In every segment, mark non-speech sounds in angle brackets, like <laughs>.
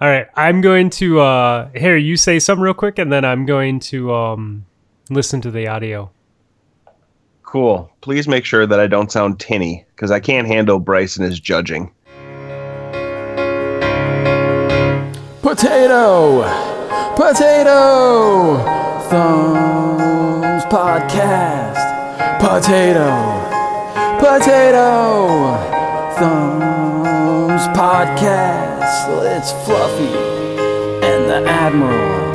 All right, I'm going to uh here you say some real quick and then I'm going to um listen to the audio. Cool. Please make sure that I don't sound tinny because I can't handle Bryce and his judging. Potato! Potato! Thumbs Podcast! Potato! Potato! Thumbs Podcast! It's Fluffy and the Admiral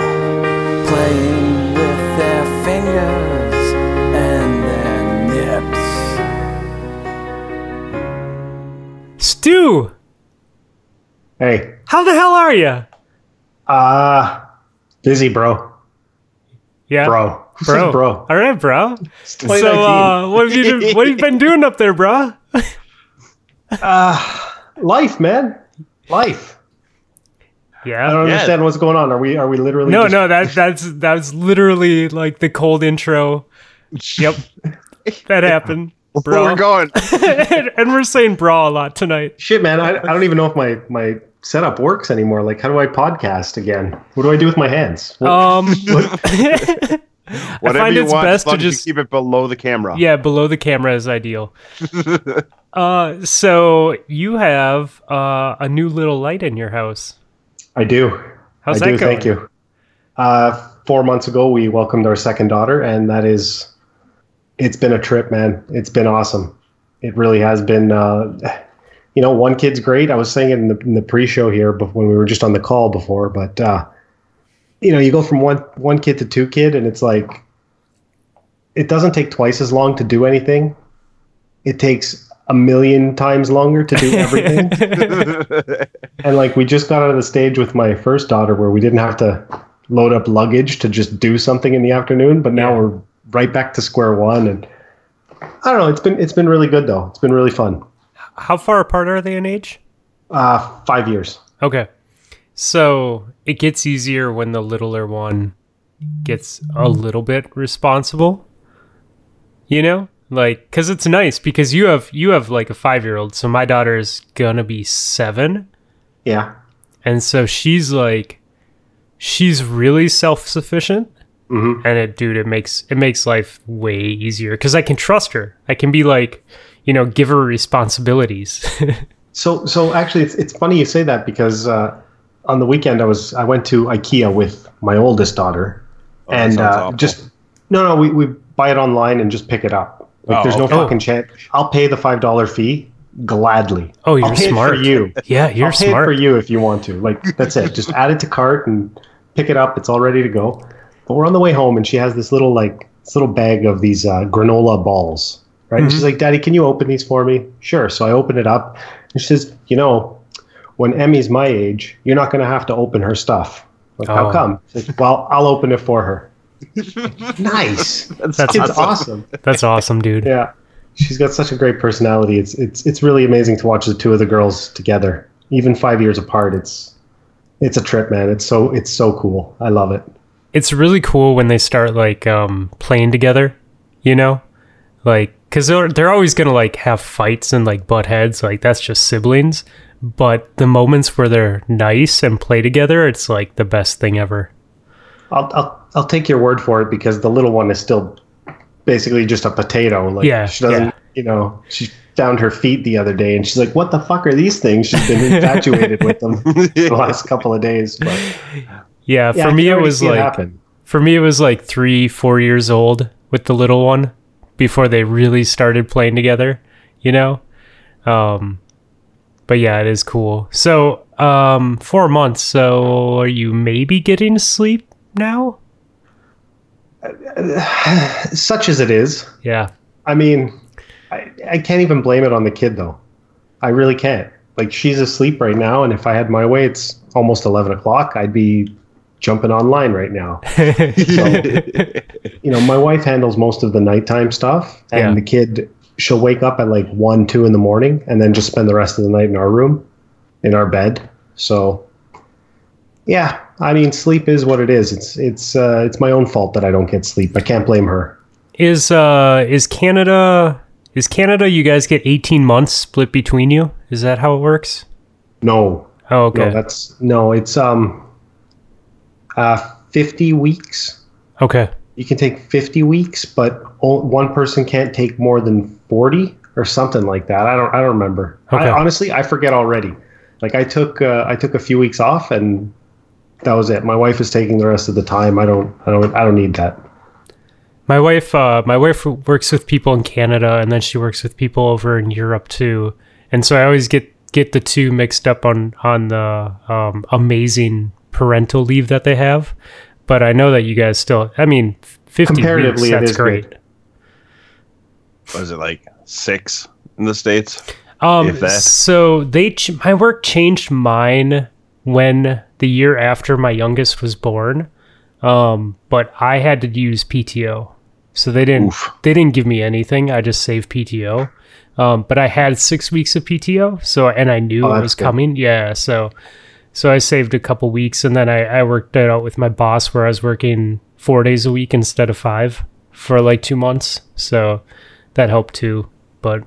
playing with their fingers and their nips. Stu, Hey, how the hell are you? uh, busy, bro. Yeah. Bro. <laughs> Bro. bro. All right, bro. So uh what have you do- what have you been doing up there, bro? <laughs> Life, man. Life. Yeah, I don't Yeah. understand what's going on. Are we are we literally No, just- no, that that's that's literally like the cold intro. <laughs> Yep. That happened. Bro. We're going. <laughs> and we're saying bra a lot tonight. shit, man. I, I don't even know if my my setup works anymore. Like how do I podcast again? What do I do with my hands? What- Um <laughs> Whatever find you it's want, best as long to just- keep it below the camera. Yeah, below the camera is ideal. <laughs> uh, so you have uh, a new little light in your house. I do. How's I that do. going? Thank you. Uh, four months ago, we welcomed our second daughter, and that is, it's been a trip, man. It's been awesome. It really has been. Uh, you know, one kid's great. I was saying it in the, in the pre-show here, but when we were just on the call before, but uh, you know, you go from one one kid to two kid, and it's like, it doesn't take twice as long to do anything. It takes a million times longer to do everything. <laughs> And like we just got out of the stage with my first daughter where we didn't have to load up luggage to just do something in the afternoon, but now we're right back to square one and I don't know, it's been it's been really good though. It's been really fun. How far apart are they in age? Uh 5 years. Okay. So it gets easier when the littler one gets a little bit responsible. You know? Like cuz it's nice because you have you have like a 5-year-old. So my daughter is going to be 7 Yeah. and so she's like she's really self-sufficient. Mhm. And it dude it makes it makes life way easier cuz I can trust her. I can be like, you know, give her responsibilities. <laughs> So so actually it's it's funny you say that because uh on the weekend I was I went to IKEA with my oldest daughter that and uh, awful. just no no we, we buy it online and just pick it up. Like Oh, there's no okay. fucking chance. I'll pay the five dollar fee gladly. Oh, you're I'll pay smart. It for you. yeah, you're I'll pay smart. it for you if you want to. Like that's it. Just add it to cart and pick it up. It's all ready to go. But we're on the way home, and she has this little like this little bag of these uh, granola balls. Right? And she's like, "Daddy, can you open these for me?" Sure. So I open it up, and she says, "You know, when Emmy's my age, you're not going to have to open her stuff." Like, Oh. how come? She's like, well, I'll open it for her. <laughs> nice. That's, That's awesome. awesome. That's awesome, dude. Yeah, she's got such a great personality. It's it's it's really amazing to watch the two of the girls together, even five years apart. It's it's a trip, man. It's so it's so cool. I love it. It's really cool when they start like um playing together, you know? Like cuz they're they're always going to like have fights and like butt heads, like that's just siblings, but the moments where they're nice and play together, it's like the best thing ever. I'll I'll I'll take your word for it because the little one is still basically just a potato. Like Yeah, she doesn't, yeah. you know, she found her feet the other day and she's like, "What the fuck are these things?" She's been <laughs> infatuated with them <laughs> the last couple of days. But Yeah, yeah, for me it was like happen. for me it was like 3 4 years old with the little one before they really started playing together, you know? Um but yeah, it is cool. So, um 4 months. So, are you maybe getting sleep now? <sighs> such as it is. Yeah. I mean, I, I can't even blame it on the kid though. I really can't. Like she's asleep right now, and if I had my way, it's almost eleven o'clock. I'd be jumping online right now. <laughs> So, you know, my wife handles most of the nighttime stuff, and Yeah. the kid she'll wake up at like one, two in the morning, and then just spend the rest of the night in our room, in our bed. So, yeah, I mean, sleep is what it is. It's it's uh, it's my own fault that I don't get sleep. I can't blame her. Is uh is Canada is Canada you guys get 18 months split between you? Is that how it works? No, Oh, okay. No, that's no. It's um, uh, fifty weeks. okay. You can take fifty weeks, but one person can't take more than forty or something like that. I don't. I don't remember. Okay. I, honestly, I forget already. Like I took uh, I took a few weeks off, and that was it. My wife is taking the rest of the time. I don't. I don't. I don't need that. My wife, uh, my wife works with people in Canada, and then she works with people over in Europe too. And so I always get get the two mixed up on on the um, amazing parental leave that they have. But I know that you guys still. I mean, fifty Comparatively, weeks. That's is great. good. Was it like six in the states? Um, so they ch- my work changed mine when the year after my youngest was born. Um, but I had to use PTO, so they didn't Oof. they didn't give me anything. I just saved PTO. Um, but I had six weeks of PTO, so and I knew Oh, it was good. coming. Yeah, so so I saved a couple weeks, and then I, I worked it out with my boss where I was working four days a week instead of five for like two months. So that helped too. But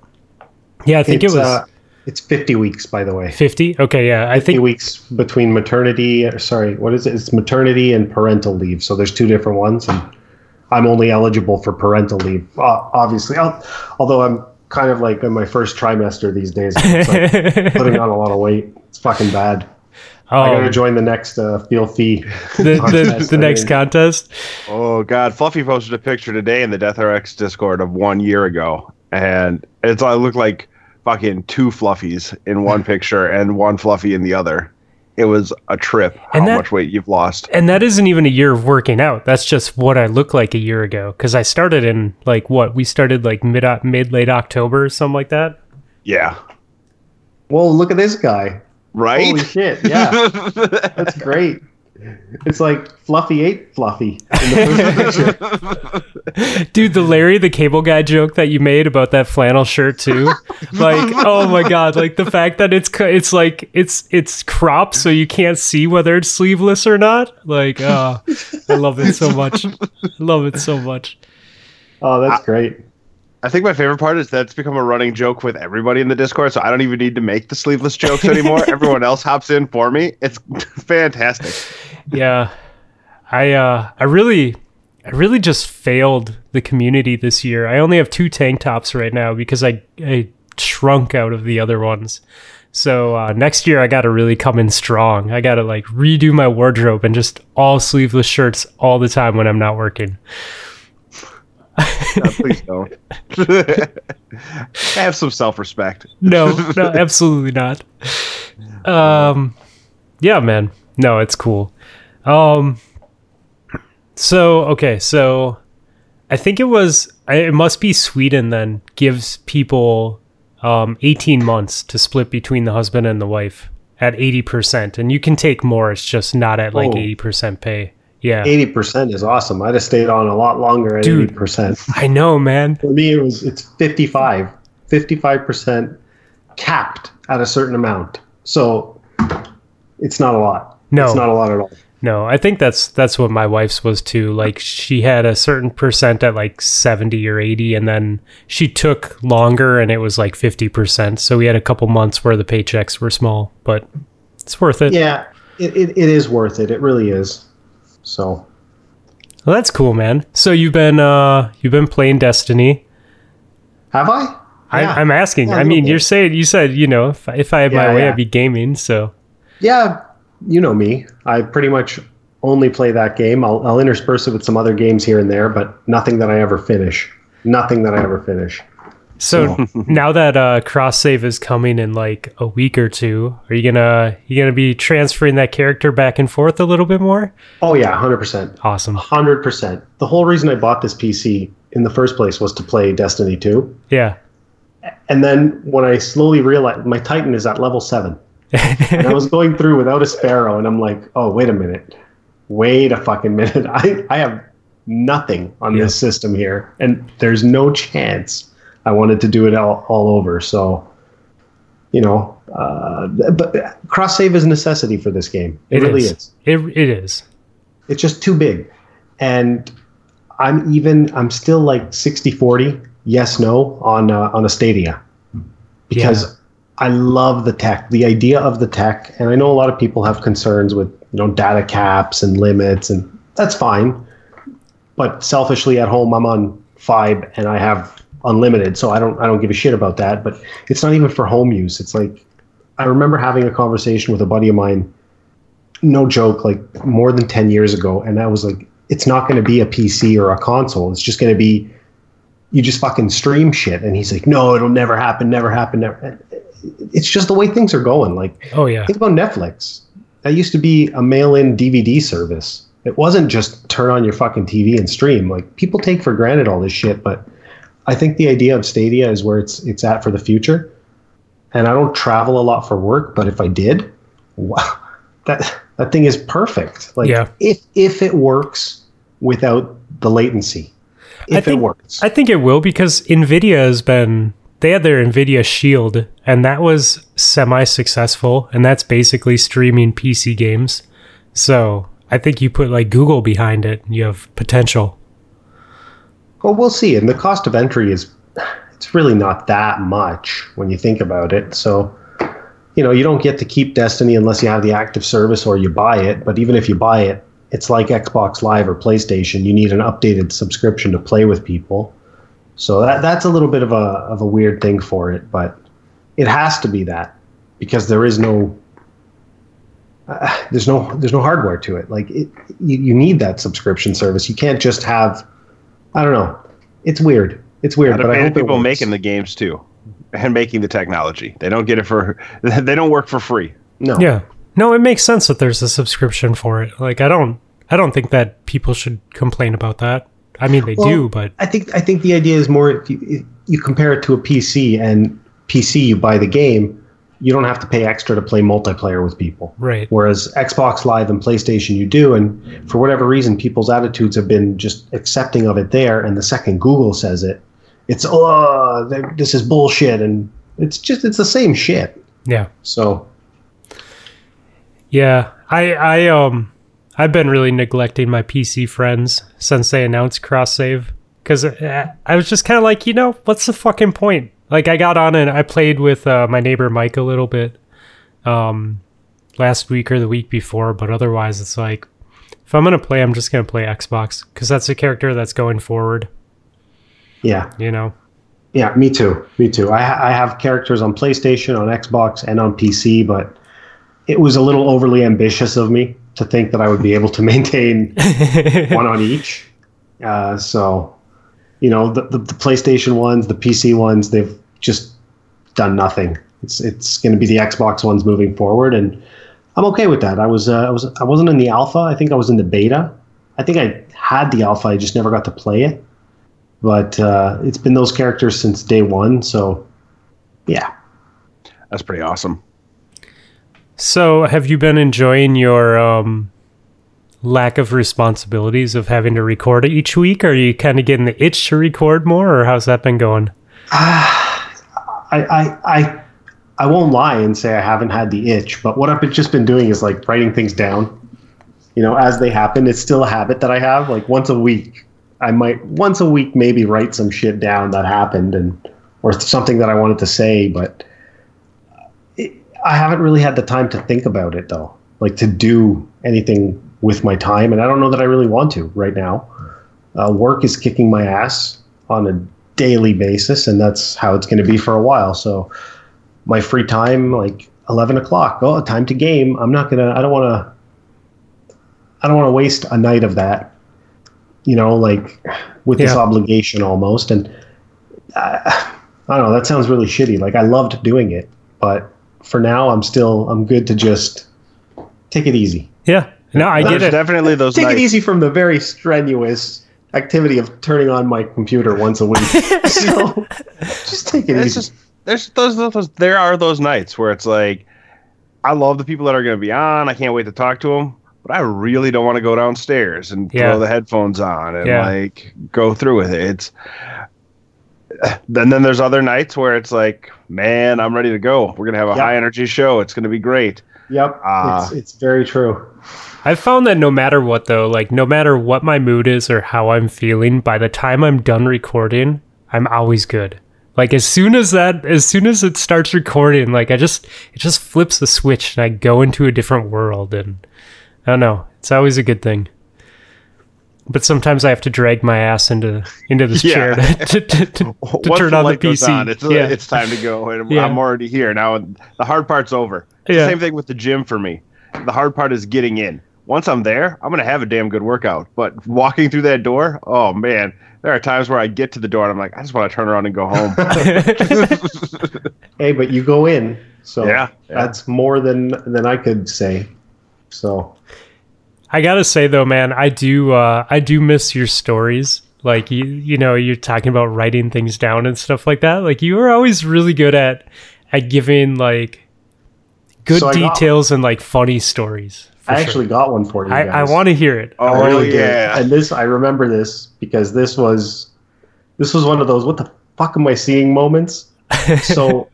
yeah, I think it's, it was. Uh, it's fifty weeks, by the way. 50 okay yeah i 50 think weeks between maternity sorry what is it it's maternity and parental leave so there's two different ones and i'm only eligible for parental leave uh, obviously I'll, although i'm kind of like in my first trimester these days like <laughs> putting on a lot of weight it's fucking bad i gotta um, join the next uh, feel fee <laughs> the, the, contest, the next contest? Oh God, Fluffy posted a picture today in the Death RX Discord of one year ago, and it's I look like fucking two Fluffies in one <laughs> picture and one Fluffy in the other. It was a trip. How And that- much weight you've lost? and that isn't even a year of working out. That's just what i look like a year ago because i started in like what we started like mid mid late october or something like that? Yeah, Well, look at this guy right. holy shit yeah. <laughs> That's great. It's like fluffy ate fluffy in the first <laughs> dude the larry the cable guy joke that you made about that flannel shirt too. <laughs> Like oh my god like the fact that it's it's like it's it's cropped so you can't see whether it's sleeveless or not. Like uh i love it so much. I love it so much. Oh that's great I think my favorite part is that it's become a running joke with everybody in the Discord, so I don't even need to make the sleeveless jokes anymore. <laughs> Everyone else hops in for me. It's <laughs> fantastic. yeah i uh i really i really just failed the community this year i only have two tank tops right now because i i shrunk out of the other ones so uh, next year i gotta really come in strong i gotta like redo my wardrobe and just all sleeveless shirts all the time when i'm not working <laughs> Please don't. <laughs> Have some self-respect. no no <laughs> absolutely not um yeah man no it's cool um so okay so i think it was it must be sweden then gives people um 18 months to split between the husband and the wife at 80% and you can take more it's just not at like Oh. 80% pay yeah Eighty percent is awesome. I'd have stayed on a lot longer at Dude. eighty percent. <laughs> i know man For me, it was it's 55. 55 percent capped at a certain amount. So it's not a lot. No. it's not a lot at all. No, I think that's that's what my wife's was too. Like she had a certain percent at like 70 or 80 and then she took longer and it was like 50%. So we had a couple months where the paychecks were small, but it's worth it. Yeah, it, it, it is worth it. It really is. So Well, that's cool, man. So you've been uh you've been playing Destiny. have I? I, Yeah. I'm asking. Yeah, I mean, you're saying you said you know if, if I had my way, yeah. I'd be gaming. So Yeah, you know me. I pretty much only play that game. I'll, I'll intersperse it with some other games here and there, but nothing that I ever finish. Nothing that I ever finish. So <laughs> now that uh cross save is coming in like a week or two, are you gonna you gonna be transferring that character back and forth a little bit more? Oh yeah, hundred percent. Awesome. Hundred percent. The whole reason I bought this PC in the first place was to play Destiny 2. Yeah. And then when I slowly realized my Titan is at level seven, <laughs> and I was going through without a sparrow, and I'm like, oh wait a minute, wait a fucking minute. <laughs> I I have nothing on Yeah. this system here, and there's no chance I wanted to do it all, all over. So, you know, uh, but cross save is a necessity for this game. It, really is. It it is. It's just too big. And I'm even I'm still like 60 40 yes no on uh, on a Stadia. Because I love the tech, the idea of the tech, and I know a lot of people have concerns with you know data caps and limits, and that's fine. But selfishly, at home, I'm on Fibe and I have unlimited, so I don't I don't give a shit about that. But it's not even for home use. It's like I remember having a conversation with a buddy of mine, no joke, like more than ten years ago, and I was like, it's not going to be a PC or a console. It's just going to be you just fucking stream shit. And he's like, no, it'll never happen, never happen, never. It's just the way things are going. Like, Oh yeah. think about Netflix. That used to be a mail-in DVD service. It wasn't just turn on your fucking TV and stream. Like people take for granted all this shit, but I think the idea of Stadia is where it's it's at for the future. And I don't travel a lot for work, but if I did, wow, that that thing is perfect. Like Yeah. if if it works without the latency. If think- it works. I think it will because Nvidia has been they had their Nvidia Shield and that was semi successful and that's basically streaming PC games. So I think you put like Google behind it, you have potential. Well, we'll see. And the cost of entry is it's really not that much when you think about it. So, you know, you don't get to keep Destiny unless you have the active service or you buy it. But even if you buy it, it's like Xbox Live or PlayStation. You need an updated subscription to play with people. So that that's a little bit of a of a weird thing for it, but it has to be that because there is no uh, there's no there's no hardware to it. Like it, you, you need that subscription service. You can't just have I don't know. It's weird. It's weird, but I pay hope people works. making the games too, and making the technology. They don't get it for. <laughs> They don't work for free. no. Yeah. No, it makes sense that there's a subscription for it. Like I don't I don't think that people should complain about that. I mean they do, but I think I think the idea is more if you, if you compare it to a PC and PC you buy the game, you don't have to pay extra to play multiplayer with people. right. Whereas Xbox Live and PlayStation you do, and for whatever reason, people's attitudes have been just accepting of it there. And the second Google says it, it's oh this is bullshit, and it's just it's the same shit. Yeah. So Yeah, I I um I've been really neglecting my PC friends since they announced cross save because I was just kind of like, you know, what's the fucking point? Like I got on and I played with uh, my neighbor Mike a little bit, um, last week or the week before, but otherwise it's like, if I'm gonna play, I'm just gonna play Xbox because that's a character that's going forward. yeah, You know. Yeah, me too. Me too. I, ha- I have characters on PlayStation, on Xbox, and on PC, but it was a little overly ambitious of me to think that I would be able to <laughs> maintain <laughs> one on each. Uh, so, you know, the, the, the PlayStation ones, the PC ones, they've just done nothing. It's it's going to be the Xbox ones moving forward, and I'm okay with that. I was uh, I was I wasn't in the alpha. I think I was in the beta. I think I had the alpha. I just never got to play it. But uh, it's been those characters since day one. So, yeah. That's pretty awesome. So, have you been enjoying your um, lack of responsibilities of having to record it each week? Are you kind of getting the itch to record more, or how's that been going? <sighs> I, I, I, I won't lie and say I haven't had the itch, but what I've just been doing is like writing things down, you know, as they happen. It's still a habit that I have. Like once a week, I might once a week maybe write some shit down that happened and or something that I wanted to say, but I haven't really had the time to think about it though, like to do anything with my time, and I don't know that I really want to right now. Uh, work is kicking my ass on a daily basis, and that's how it's going to be for a while. So, my free time, like eleven o'clock, oh, time to game. I'm not gonna. I don't want to. I don't want to waste a night of that. You know, like with this obligation almost, and uh, I don't know. That sounds really shitty. Like I loved doing it, but for now, I'm still. I'm good to just take it easy. Yeah, no, I get it. definitely those Take nights. it easy from the very strenuous activity of turning on my computer once a week. <laughs> so just take it It's easy. just there's those, those there are those nights where it's like I love the people that are going to be on. I can't wait to talk to them, but I really don't want to go downstairs and Yeah. throw the headphones on and Yeah. like go through with it. It's <sighs> then then there's other nights where it's like, man, I'm ready to go. We're gonna have a Yeah. high energy show. It's gonna be great. Yep, Ah. it's, it's very true. I've found that no matter what, though, like no matter what my mood is or how I'm feeling, by the time I'm done recording, I'm always good. Like as soon as that, as soon as it starts recording, like I just, it just flips the switch and I go into a different world. And I don't know, it's always a good thing. But sometimes I have to drag my ass into into this Yeah. chair to, to, to, to <laughs> turn on the PC. on, it's, uh, yeah. it's time to go, and Yeah. I'm already here now. The hard part's over. It's Yeah. the same thing with the gym for me. The hard part is getting in. Once I'm there, I'm gonna have a damn good workout. But walking through that door, oh man, there are times where I get to the door and I'm like, I just want to turn around and go home. <laughs> Hey, but you go in, so Yeah, yeah. that's more than than I could say. So I gotta say though, man, I do uh, I do miss your stories. Like you, you know, you're talking about writing things down and stuff like that. Like you were always really good at at giving like good So I got- details and like funny stories. For I sure. actually got one for you. I, guys. I want to hear it. Oh, I really? yeah. And this, I remember this because this was, this was one of those "what the fuck am I seeing" moments. <laughs> So,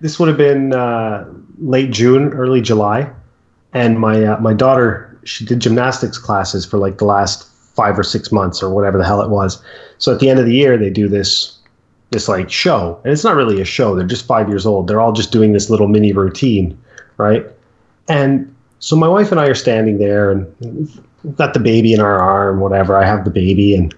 this would have been uh, late June, early July, and my uh, my daughter she did gymnastics classes for like the last five or six months or whatever the hell it was. So at the end of the year, they do this this like show, and it's not really a show. They're just five years old. They're all just doing this little mini routine, right? And so my wife and I are standing there, and we've got the baby in our arm, whatever. I have the baby, and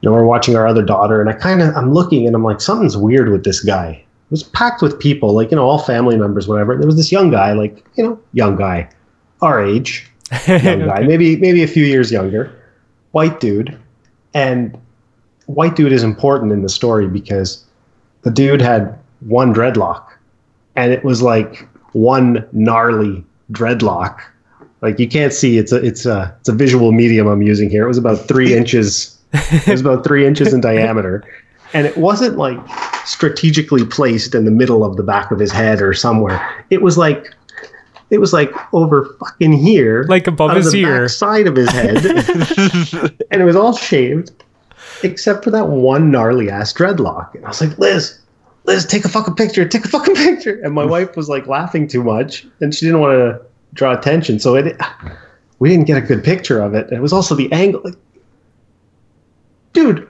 you know we're watching our other daughter, and I kind of I'm looking, and I'm like, something's weird with this guy. It was packed with people, like you know, all family members, whatever. And there was this young guy, like you know, young guy, our age, <laughs> young guy, maybe maybe a few years younger, white dude, and white dude is important in the story because the dude had one dreadlock, and it was like one gnarly dreadlock. Like you can't see it's a it's a it's a visual medium I'm using here. It was about three <laughs> inches. It was about three inches in diameter, and it wasn't like strategically placed in the middle of the back of his head or somewhere. It was like it was like over fucking here, like above his the ear. side of his head, <laughs> and it was all shaved, except for that one gnarly ass dreadlock. And I was like, Liz, Liz, take a fucking picture, take a fucking <laughs> picture. And my mm. wife was like laughing too much, and she didn't want to draw attention, so it. We didn't get a good picture of it. And it was also the angle. Like, dude,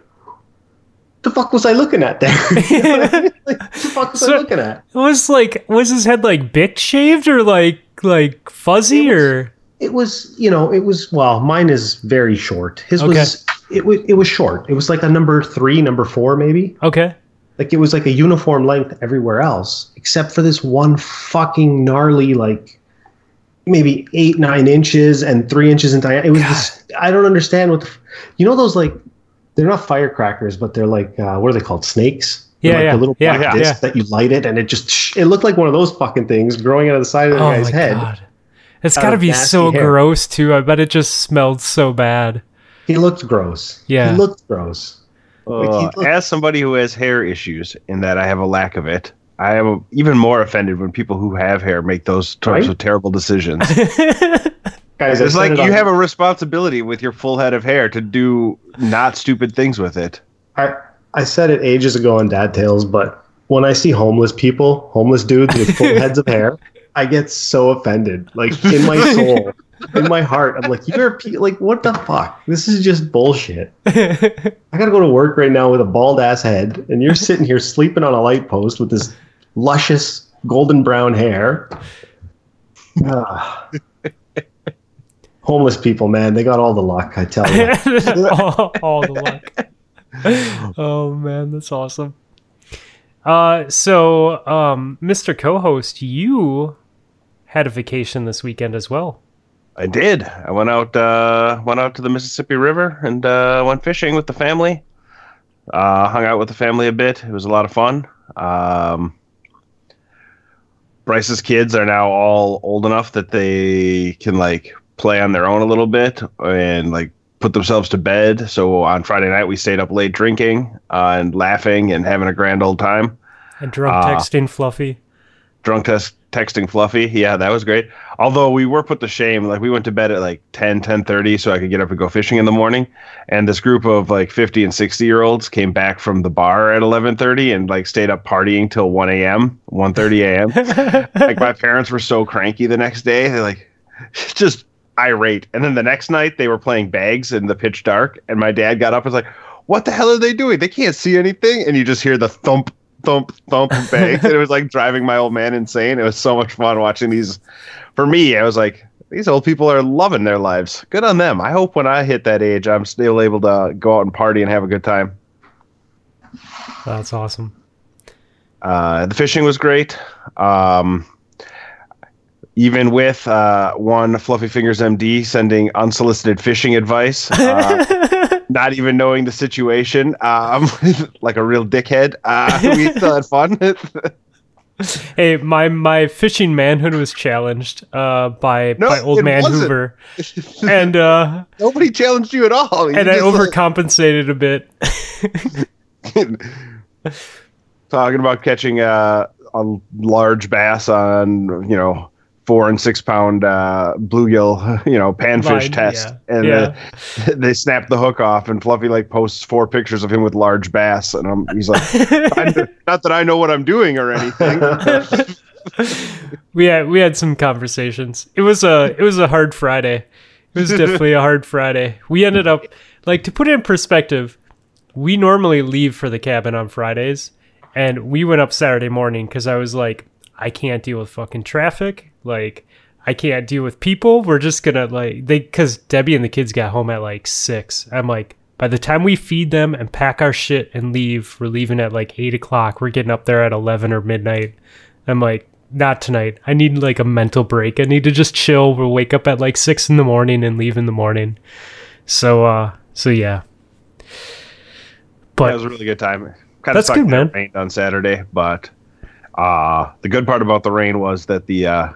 the fuck was I looking at there? You know I mean? Like, the fuck was <laughs> So- I looking at? It was like was his head like bic shaved or like like fuzzy It was- or it was you know it was well mine is very short his was it was it was short it was like a number three number four maybe okay like it was like a uniform length everywhere else except for this one fucking gnarly like maybe eight nine inches and three inches in diameter. It was just, i don't understand what the f- you know those like they're not firecrackers but they're like uh, what are they called? Snakes? They're Yeah, like yeah, the little yeah, black yeah. disc that you light it and it just it looked like one of those fucking things growing out of the side of the oh guy's my head. God. It's got to be so hair. gross too. I bet it just smelled so bad. He looked gross. Yeah. he looked gross Uh, as somebody who has hair issues, in that I have a lack of it, I am even more offended when people who have hair make those types Right? of terrible decisions. <laughs> Guys, it's like it you on- have a responsibility with your full head of hair to do not stupid things with it. I, I said it ages ago on Dad Tales, but when I see homeless people, homeless dudes with full <laughs> heads of hair, I get so offended. Like in my <laughs> soul, in my heart, I'm like, you're a like, what the fuck? This is just bullshit. <laughs> I gotta go to work right now with a bald ass head, and you're sitting here sleeping on a light post with this luscious golden brown hair. Ah. <sighs> homeless people, man, they got all the luck. I tell you. <laughs> all, all the luck. oh man, that's awesome. Uh, so, um, Mr. Co-host, you had a vacation this weekend as well. I did. I went out uh, went out to the Mississippi River and uh, went fishing with the family. Uh, hung out with the family a bit. It was a lot of fun. Um, Bryce's kids are now all old enough that they can like play on their own a little bit and like put themselves to bed. So on Friday night we stayed up late drinking uh, and laughing and having a grand old time. And drunk Ah. texting Fluffy. Drunk test texting fluffy. Yeah that was great. Although we were put to shame like we went to bed at like 10 10 so i could get up and go fishing in the morning. And this group of like 50 and 60 year olds came back from the bar at 11.30 and like stayed up partying till 1 a.m 1.30 a.m <laughs> like my parents were so cranky the next day. They're like <laughs> just irate. And then the next night they were playing bags in the pitch dark. And my dad got up and was like what the hell are they doing? They can't see anything. And you just hear the thump, thump, thump, bang. and it was like driving my old man insane. It was so much fun watching these. For me, I was like, these old people are loving their lives. Good on them. I hope when I hit that age, I'm still able to go out and party and have a good time. That's awesome. Uh, the fishing was great. Um, even with uh, one Fluffy Fingers MD sending unsolicited fishing advice, uh, <laughs> not even knowing the situation, um, <laughs> like a real dickhead, uh, <laughs> we still had fun. <laughs> hey, my my fishing manhood was challenged uh, by No, by old man wasn't. Hoover, and uh, Nobody challenged you at all. You and I like, overcompensated a bit. talking about catching uh, a large bass on you know four and six pound uh, bluegill <laughs> you know panfish Line, test yeah. and Yeah. uh, <laughs> they snap the hook off and fluffy like posts four pictures of him with large bass and I'm, he's like <laughs> not that i know what i'm doing or anything we had we had some conversations. It was a it was a hard Friday. It was definitely a hard Friday. We ended up like to put it in perspective. We normally leave for the cabin on Fridays, and we went up Saturday morning because I was like, I can't deal with fucking traffic. Like, I can't deal with people. We're just gonna like they because Debbie and the kids got home at like six. I'm like, by the time we feed them and pack our shit and leave, we're leaving at like eight o'clock. We're getting up there at eleven or midnight. I'm like, not tonight. I need like a mental break. I need to just chill. We'll wake up at like six in the morning and leave in the morning. So uh so yeah. that But was a really good time kind That's of good, man. rained on saturday but uh the good part about the rain was that the uh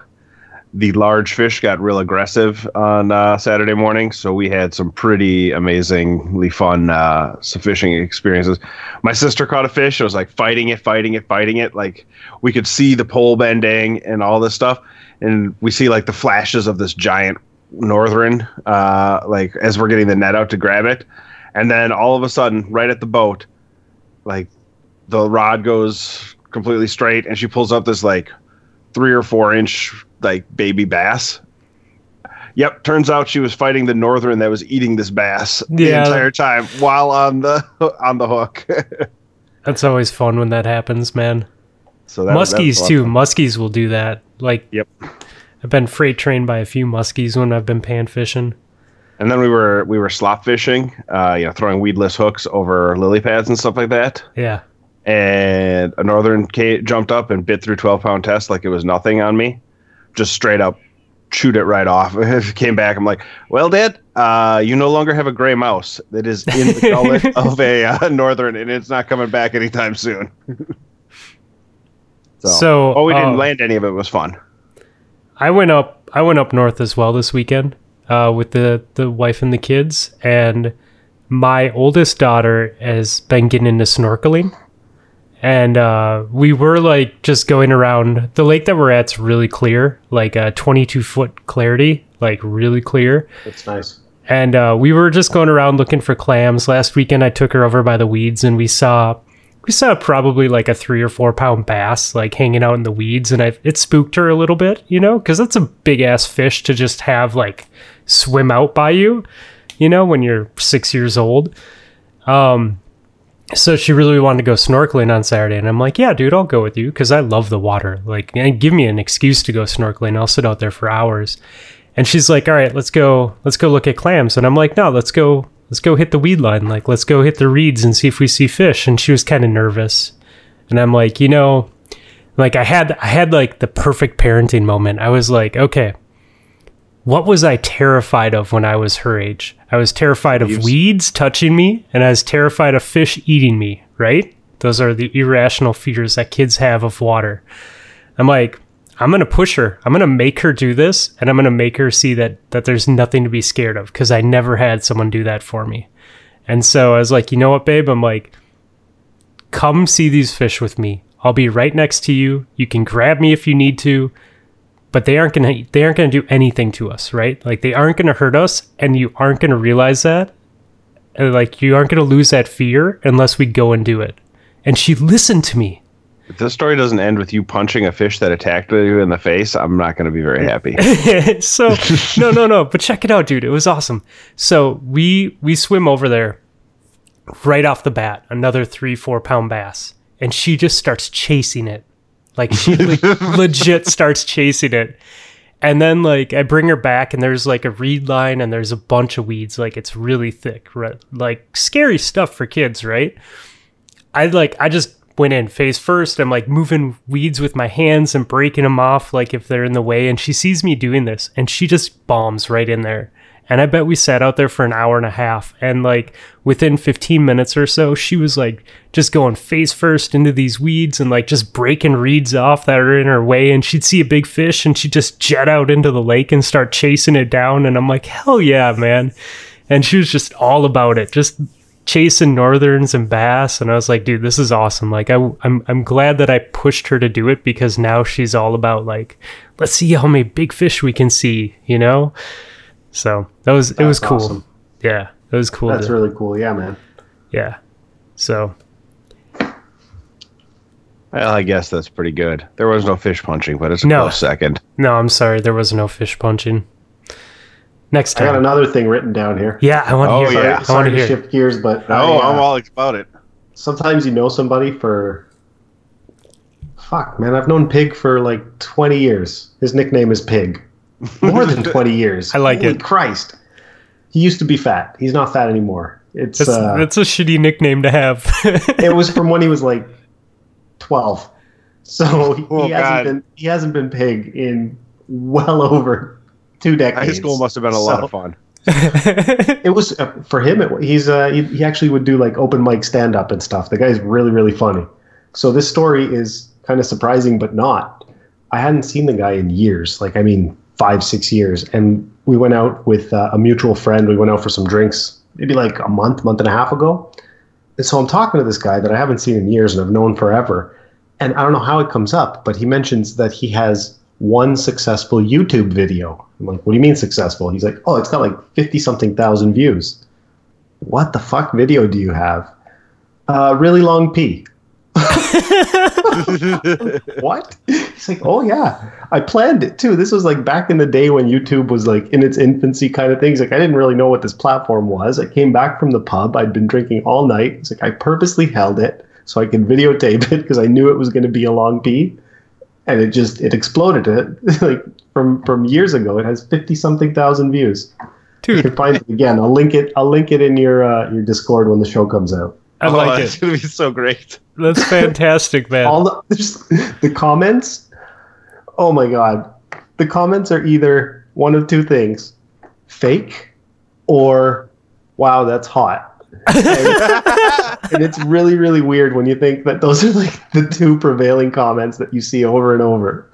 the large fish got real aggressive on uh, Saturday morning, so we had some pretty amazingly fun uh, fishing experiences. My sister caught a fish. I was like fighting it, fighting it, fighting it. Like we could see the pole bending and all this stuff, and we see like the flashes of this giant northern, uh, like as we're getting the net out to grab it, and then all of a sudden, right at the boat, like the rod goes completely straight, and she pulls up this like three or four inch like baby bass. Yep, turns out she was fighting the northern that was eating this bass the entire time while on the <laughs> on the hook. <laughs> that's always fun when that happens, man. so that, was- that was Muskies too. Muskies will do that. Like Yep. I've been freight trained by a few muskies when I've been pan fishing. And then we were we were slop fishing, uh, you know, throwing weedless hooks over lily pads and stuff like that. Yeah. And a northern jumped up and bit through twelve pound test like it was nothing on me, just straight up chewed it right off. <laughs> Came back, I'm like, well, Dad, uh, you no longer have a gray mouse that is in the gullet <laughs> of a uh, northern, and it's not coming back anytime soon. <laughs> so, So, oh, we didn't uh, land any of it. It was fun. I went up I went up north as well this weekend uh, with the the wife and the kids and my oldest daughter has been getting into snorkeling and uh, we were like just going around the lake that we're at's really clear like a 22 foot clarity like really clear it's nice. and uh, we were just going around looking for clams. Last weekend, I took her over by the weeds, and we saw we saw probably like a three or four pound bass like hanging out in the weeds, and I it spooked her a little bit, you know, because that's a big ass fish to just have like swim out by you, you know, when you're six years old. Um, so she really wanted to go snorkeling on Saturday, and I'm like, yeah, dude, I'll go with you because I love the water. Like, give me an excuse to go snorkeling. I'll sit out there for hours. And she's like, "All right, let's go. Let's go look at clams." And I'm like, "No, let's go. Let's go hit the weed line. Like, let's go hit the reeds and see if we see fish." And she was kind of nervous. And I'm like, you know, like I had I had like the perfect parenting moment. I was like, okay, what was I terrified of when I was her age? I was terrified of weeds touching me, and I was terrified of fish eating me. Right? Those are the irrational fears that kids have of water. I'm like, I'm gonna push her. I'm gonna make her do this, and I'm gonna make her see that that there's nothing to be scared of because I never had someone do that for me. And so I was like, you know what, babe? I'm like, come see these fish with me. I'll be right next to you. You can grab me if you need to, but they aren't gonna they aren't gonna do anything to us, right? Like they aren't gonna hurt us, and you aren't gonna realize that. And, like you aren't gonna lose that fear unless we go and do it. And she listened to me. If this story doesn't end with you punching a fish that attacked you in the face, I'm not going to be very happy. <laughs> so no no no but check it out dude it was awesome so we we swim over there right off the bat, another three, four pound bass. And she just starts chasing it. Like <laughs> she le- legit starts chasing it. And then like I bring her back and there's like a reed line and there's a bunch of weeds. Like it's really thick, right? Like scary stuff for kids, right? I like I just went in face first. I'm like moving weeds with my hands and breaking them off like if they're in the way. And she sees me doing this and she just bombs right in there. And I bet we sat out there for an hour and a half. And like within 15 minutes or so, she was like just going face first into these weeds and like just breaking reeds off that are in her way. And she'd see a big fish and she'd just jet out into the lake and start chasing it down. And I'm like, hell yeah, man. And she was just all about it, just chasing northerns and bass. And I was like, dude, this is awesome. Like, I, I'm, I'm glad that I pushed her to do it because now she's all about like, let's see how many big fish we can see, you know? So that was it was cool. awesome. Yeah, it was cool. That's to- really cool. Yeah, man. yeah. So Well, I guess that's pretty good. There was no fish punching, but it's a No. close second. no, I'm sorry, there was no fish punching. Next time. I got another thing written down here. yeah, I want to Oh, hear. yeah. I want Sorry to to hear. shift gears, but Oh, I, uh, I'm all about it. sometimes you know somebody for fuck man i've known pig for like 20 years his nickname is pig more than <laughs> 20 years I like Holy it. christ he used to be fat he's not fat anymore it's That's, uh, that's a shitty nickname to have. <laughs> it was from when he was like 12 so he, Oh, he hasn't been he hasn't been pig in well <laughs> over two decades High school must have been a lot of fun. it was uh, for him. It, he's uh, he, he actually would do like open mic stand up and stuff. The guy's really really funny. So this story is kind of surprising, but not. I hadn't seen the guy in years. Like I mean, five six years. And we went out with uh, a mutual friend. We went out for some drinks, maybe like a month, month and a half ago. And so I'm talking to this guy that I haven't seen in years and I've known forever. And I don't know how it comes up, but he mentions that he has one successful YouTube video. I'm like, what do you mean successful? He's like, oh, it's got like 50 something thousand views. What the fuck video do you have? Uh, really long P. <laughs> what? He's like, oh yeah, I planned it too. This was like back in the day when YouTube was like in its infancy kind of things. Like I didn't really know what this platform was. I came back from the pub. I'd been drinking all night. It's like I purposely held it so I could videotape it <laughs> because I knew it was going to be a long P, and it just it exploded. It <laughs> like from from years ago. It has fifty something thousand views. You Dude, can find it again. I'll link it. I'll link it in your uh, your Discord when the show comes out. I oh, like <laughs> that's it. gonna be so great. That's fantastic, man. all the just the comments oh my god the comments are either one of two things fake or wow that's hot and, and it's really really weird when you think that those are like the two prevailing comments that you see over and over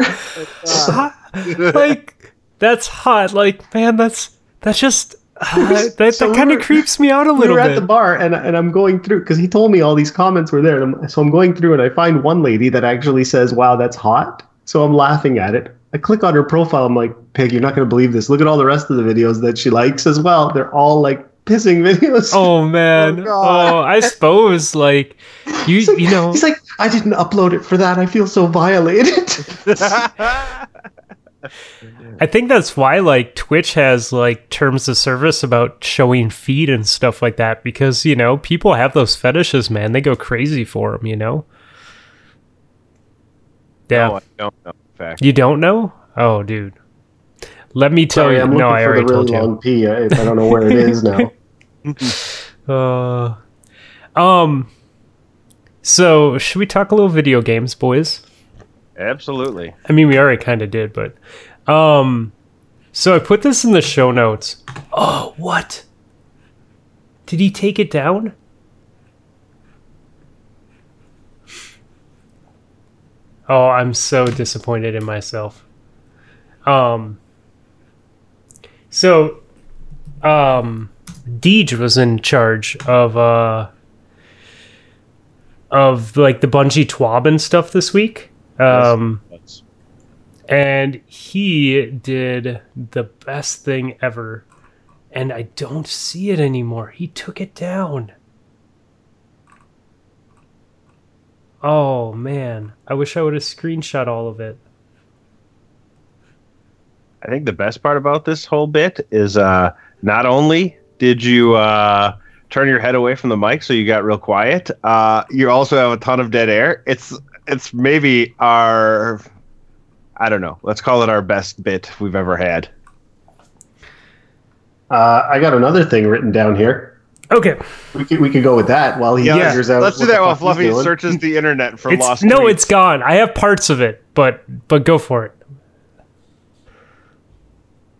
like that's hot. Like, man, that's that's just uh, <laughs> that, that So we kind of were- creeps me out a little bit. we little were at the bar and, and i'm going through because he told me all these comments were there and I'm, so i'm going through and i find one lady that actually says wow that's hot. So i'm laughing at it. I click on her profile i'm like pig you're not going to believe this. Look at all the rest of the videos that she likes as well. They're all like pissing <laughs> videos. Oh man. Oh, Oh, I suppose like you like, you know. he's like i didn't upload it for that. I feel so violated <laughs> I think that's why like Twitch has like terms of service about showing feed and stuff like that because you know people have those fetishes, man. They go crazy for them, you know. Yeah, No, I don't know. Fact, you don't know? Oh, dude. Let me tell sorry you. i'm looking No, I for already the really told you. long p I, I don't know where it is now <laughs> <laughs> Uh, um. So should we talk a little video games, boys? Absolutely. I mean, we already kind of did, but um, so I put this in the show notes. Oh, what? Did he take it down? Oh, I'm so disappointed in myself. Um, so, um, Deej was in charge of uh of like the Bungie Twab and stuff this week. Um, and he did the best thing ever. And i don't see it anymore. He took it down. Oh man. I wish i would have screenshot all of it. I think the best part about this whole bit is uh, not only did you uh, turn your head away from the mic so you got real quiet. Uh, you also have a ton of dead air. It's it's maybe our I don't know. Let's call it our best bit we've ever had. Uh, I got another thing written down here. Okay. We could we could go with that while he Yeah, figures out. Let's do that while Fluffy searches the internet for It's lost. no, tweets. it's gone. I have parts of it, but but go for it.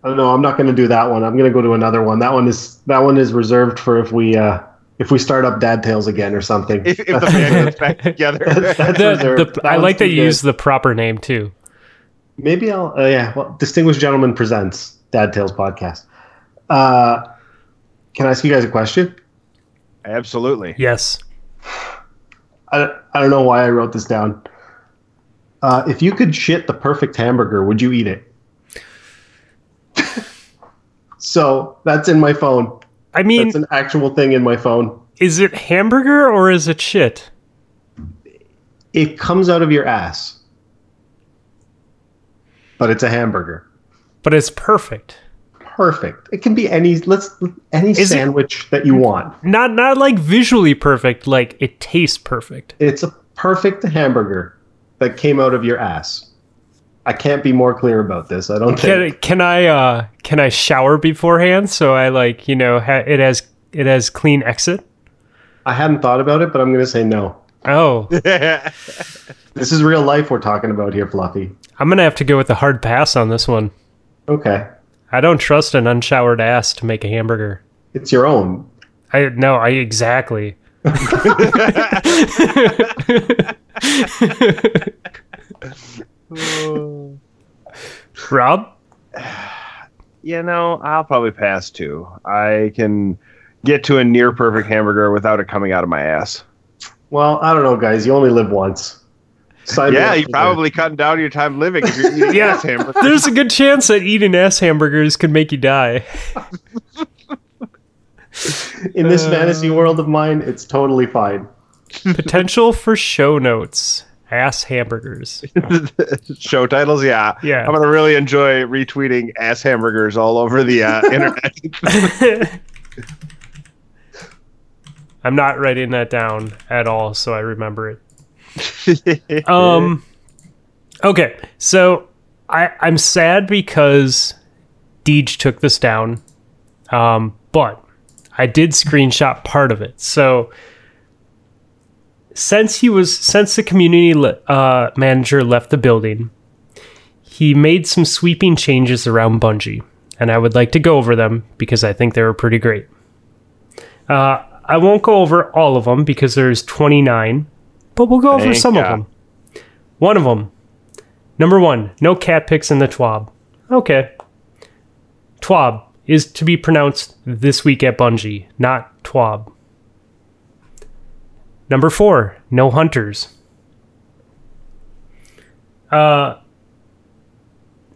Oh, no, I'm not going to do that one. I'm going to go to another one. That one is that one is reserved for if we uh, if we start up Dad Tales again or something. if, if the band gets back <laughs> together. That's The, the, I like that you use the proper name too. Maybe I'll. Uh, yeah. Well, Distinguished Gentleman presents Dad Tales podcast. Uh, can I ask you guys a question? Absolutely. Yes. I, I don't know why I wrote this down. Uh, if you could shit the perfect hamburger, would you eat it? <laughs> so that's in my phone. I mean, That's an actual thing in my phone. is it hamburger or is it shit? It comes out of your ass, but it's a hamburger. But it's perfect. Perfect. It can be any let's any Is it- sandwich that you want. Not not like visually perfect, like it tastes perfect. It's a perfect hamburger that came out of your ass. I can't be more clear about this. I don't Can, think. can I uh can I shower beforehand so I like, you know, ha- it has it has clean exit? I hadn't thought about it, but I'm going to say no. Oh, <laughs> This is real life we're talking about here, Fluffy. I'm going to have to go with a hard pass on this one. Okay. I don't trust an unshowered ass to make a hamburger. It's your own. I no, I exactly. <laughs> <laughs> <laughs> Rob? you know, I'll probably pass too. I can get to a near perfect hamburger without it coming out of my ass. Well, I don't know, guys. You only live once. Sign yeah, you're for probably cutting down your time living if you're eating <laughs> Yeah. ass hamburger. There's a good chance that eating ass hamburgers could make you die. In this uh, fantasy world of mine, it's totally fine. Potential for show notes. Ass hamburgers. <laughs> Show titles, yeah. Yeah. I'm gonna really enjoy retweeting ass hamburgers all over the uh, <laughs> internet. <laughs> I'm not writing that down at all, so I remember it. Um Okay, so I I'm sad because Deej took this down. Um, but I did screenshot part of it. So since he was since the community le- uh, manager left the building, he made some sweeping changes around Bungie, and I would like to go over them because I think they were pretty great. Uh, I won't go over all of them because there's 29, but we'll go over Thank some ya. of them. One of them, number one, no cat pics in the TWAB. Okay. TWAB is to be pronounced this week at Bungie, not TWAB. Number four, no hunters. Uh,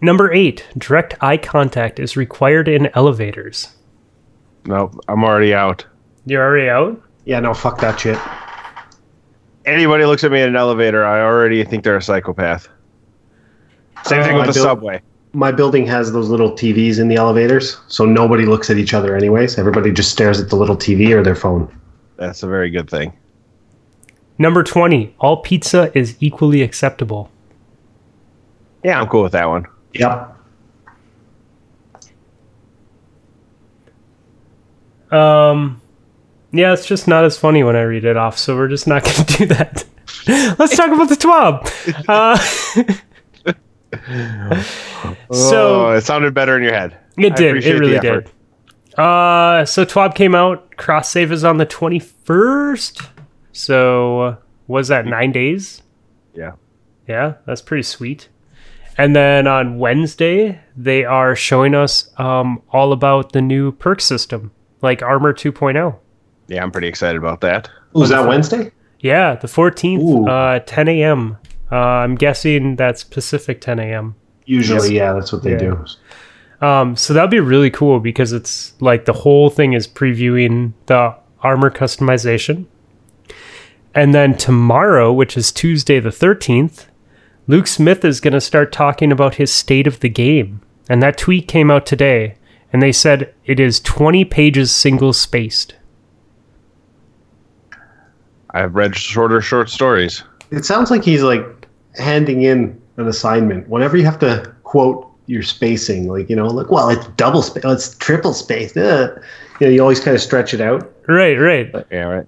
number eight, direct eye contact is required in elevators. nope, I'm already out. You're already out? Yeah, no, fuck that shit. Anybody looks at me in an elevator, I already think they're a psychopath. Same thing Uh, with the built- subway. My building has those little TVs in the elevators, so nobody looks at each other anyways. Everybody just stares at the little TV or their phone. That's a very good thing. Number 20, all pizza is equally acceptable. Yeah, I'm cool with that one. Yep. Um, yeah, it's just not as funny when I read it off, so we're just not <laughs> going to do that. Let's talk about the TWAB. Uh, <laughs> so oh, it sounded better in your head. it did. It really did. Uh, so TWAB came out. Cross save is on the 21st. So uh, was that nine days? Yeah. Yeah, that's pretty sweet. And then on Wednesday, they are showing us um, all about the new perk system, like Armor 2.0. Yeah, I'm pretty excited about that. Was that Wednesday? Yeah, the 14th, uh, 10 a.m. Uh, I'm guessing that's Pacific 10 a.m. Usually, yeah, that's what they Yeah. do. Um, so that'll be really cool because it's like the whole thing is previewing the armor customization. And then tomorrow, which is Tuesday the 13th, Luke Smith is going to start talking about his state of the game. And that tweet came out today, and they said it is 20 pages single spaced. I've read shorter short stories. It sounds like he's like handing in an assignment. Whenever you have to quote your spacing, like you know, like well, it's double space, it's triple space. Uh. You know, you always kind of stretch it out. Right, right. Yeah, right.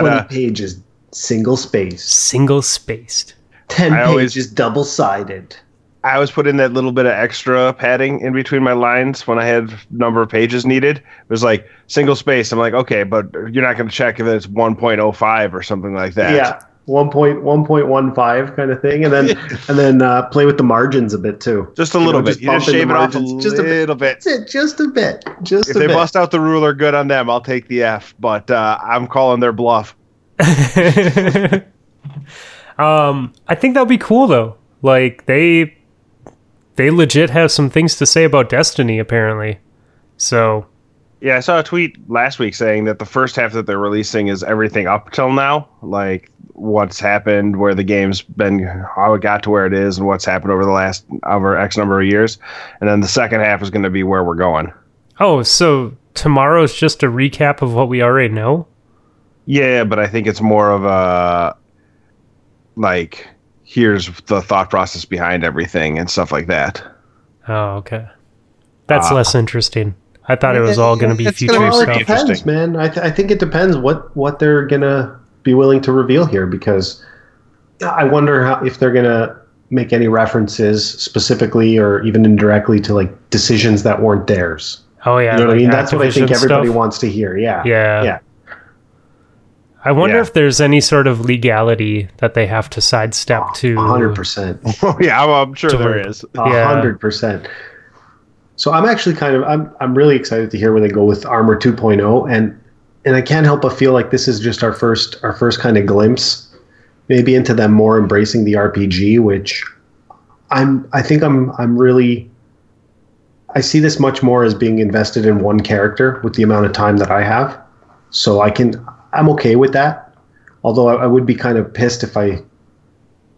Twenty Gotta, pages single spaced. Single spaced. Ten I always- pages double sided. I always put in that little bit of extra padding in between my lines when I had number of pages needed. It was like single space. I'm like, okay, but you're not going to check if it's 1.05 or something like that. Yeah. One point one point one five kind of thing, and then <laughs> and then uh, play with the margins a bit too. Just a You little know, bit. just You just shave it off a margins just a bit. little bit. That's it, just a bit, just If a they bit. bust out the ruler good on them, I'll take the F. But uh, I'm calling their bluff. <laughs> um, I think that'll be cool though. Like they, they legit have some things to say about Destiny apparently. So Yeah, I saw a tweet last week saying that the first half that they're releasing is everything up till now, like what's happened, where the game's been, how it got to where it is, and what's happened over the last over X number of years, and then the second half is going to be where we're going. oh, so tomorrow's just a recap of what we already know. Yeah, but I think it's more of a like here's the thought process behind everything and stuff like that. Oh, okay. That's Ah. less interesting. I thought it was all going to be future gonna be well, it stuff. depends, man. I, th- I think it depends what what they're gonna be willing to reveal here because I wonder how if they're gonna make any references specifically or even indirectly to like decisions that weren't theirs. Oh yeah, You know what I mean? That's what I think everybody stuff. wants to hear. Yeah. Yeah. Yeah. I wonder Yeah. if there's any sort of legality that they have to sidestep to. Hundred percent. <laughs> Oh yeah, I'm, I'm sure To there work. is. A Yeah. hundred percent. So I'm actually kind of I'm I'm really excited to hear where they go with Armor 2.0 and and I can't help but feel like this is just our first our first kind of glimpse maybe into them more embracing the RPG which I'm I think I'm I'm really I see this much more as being invested in one character with the amount of time that I have. So I can I'm okay with that. Although I, I would be kind of pissed if I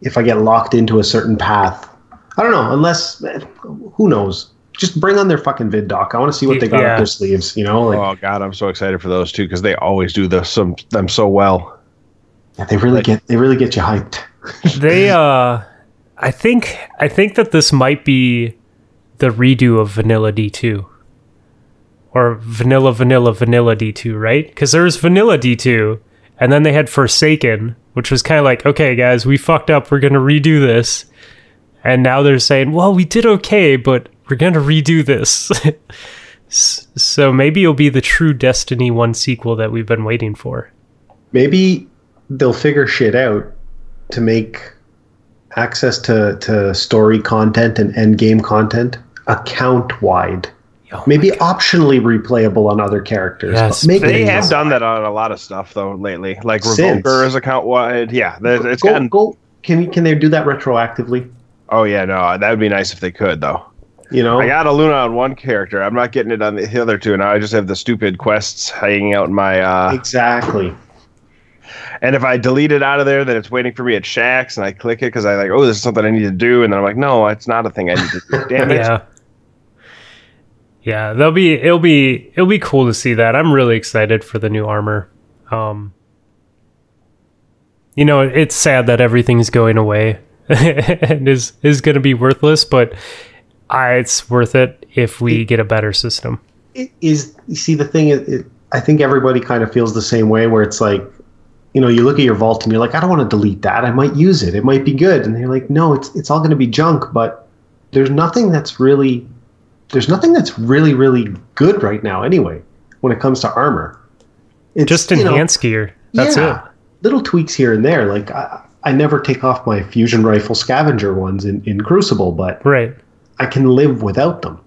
if I get locked into a certain path. I don't know, unless eh, who knows. Just bring on their fucking vid doc. I want to see what they got Yeah. up their sleeves. You know, like oh god, I'm so excited for those too because they always do the, some them so well. yeah, they really get they really get you hyped. <laughs> they uh I think I think that this might be the redo of Vanilla D2. Or Vanilla Vanilla Vanilla D2, right? Cuz there was Vanilla D2 and then they had Forsaken, which was kind of like, okay guys, we fucked up, we're going to redo this. And now they're saying, well, we did okay, but we're going to redo this. <laughs> So maybe it'll be the true Destiny 1 sequel that we've been waiting for. Maybe they'll figure shit out to make access to to story content and end game content account wide. Oh Maybe optionally replayable on other characters. Yes, they have done that on a lot of stuff though lately, like Since. Revoker is account wide. Yeah, there- it's Go, gotten. go. Can can they do that retroactively? Oh yeah, no, that would be nice if they could though. You know, I got a Luna on one character. I'm not getting it on the other two. Now I just have the stupid quests hanging out in my. uh exactly. And if I delete it out of there, then it's waiting for me at Shaxx, and I click it because I like, oh, this is something I need to do, and then I'm like, no, it's not a thing I need to do. <laughs> Damn it! yeah yeah they'll be it'll be it'll be cool to see that i'm really excited for the new armor um you know it's sad that everything's going away <laughs> and is is going to be worthless but I, it's worth it if we get a better system. It is you see the thing is it, i think everybody kind of feels the same way where it's like you know you look at your vault and you're like i don't want to delete that. I might use it. It might be good. And you're like no it's it's all going to be junk but there's nothing that's really there's nothing that's really really good right now anyway when it comes to armor. It's just you know, gear. That's yeah, it. little tweaks here and there. Like I, I never take off my fusion rifle scavenger ones in, in crucible but right I can live without them.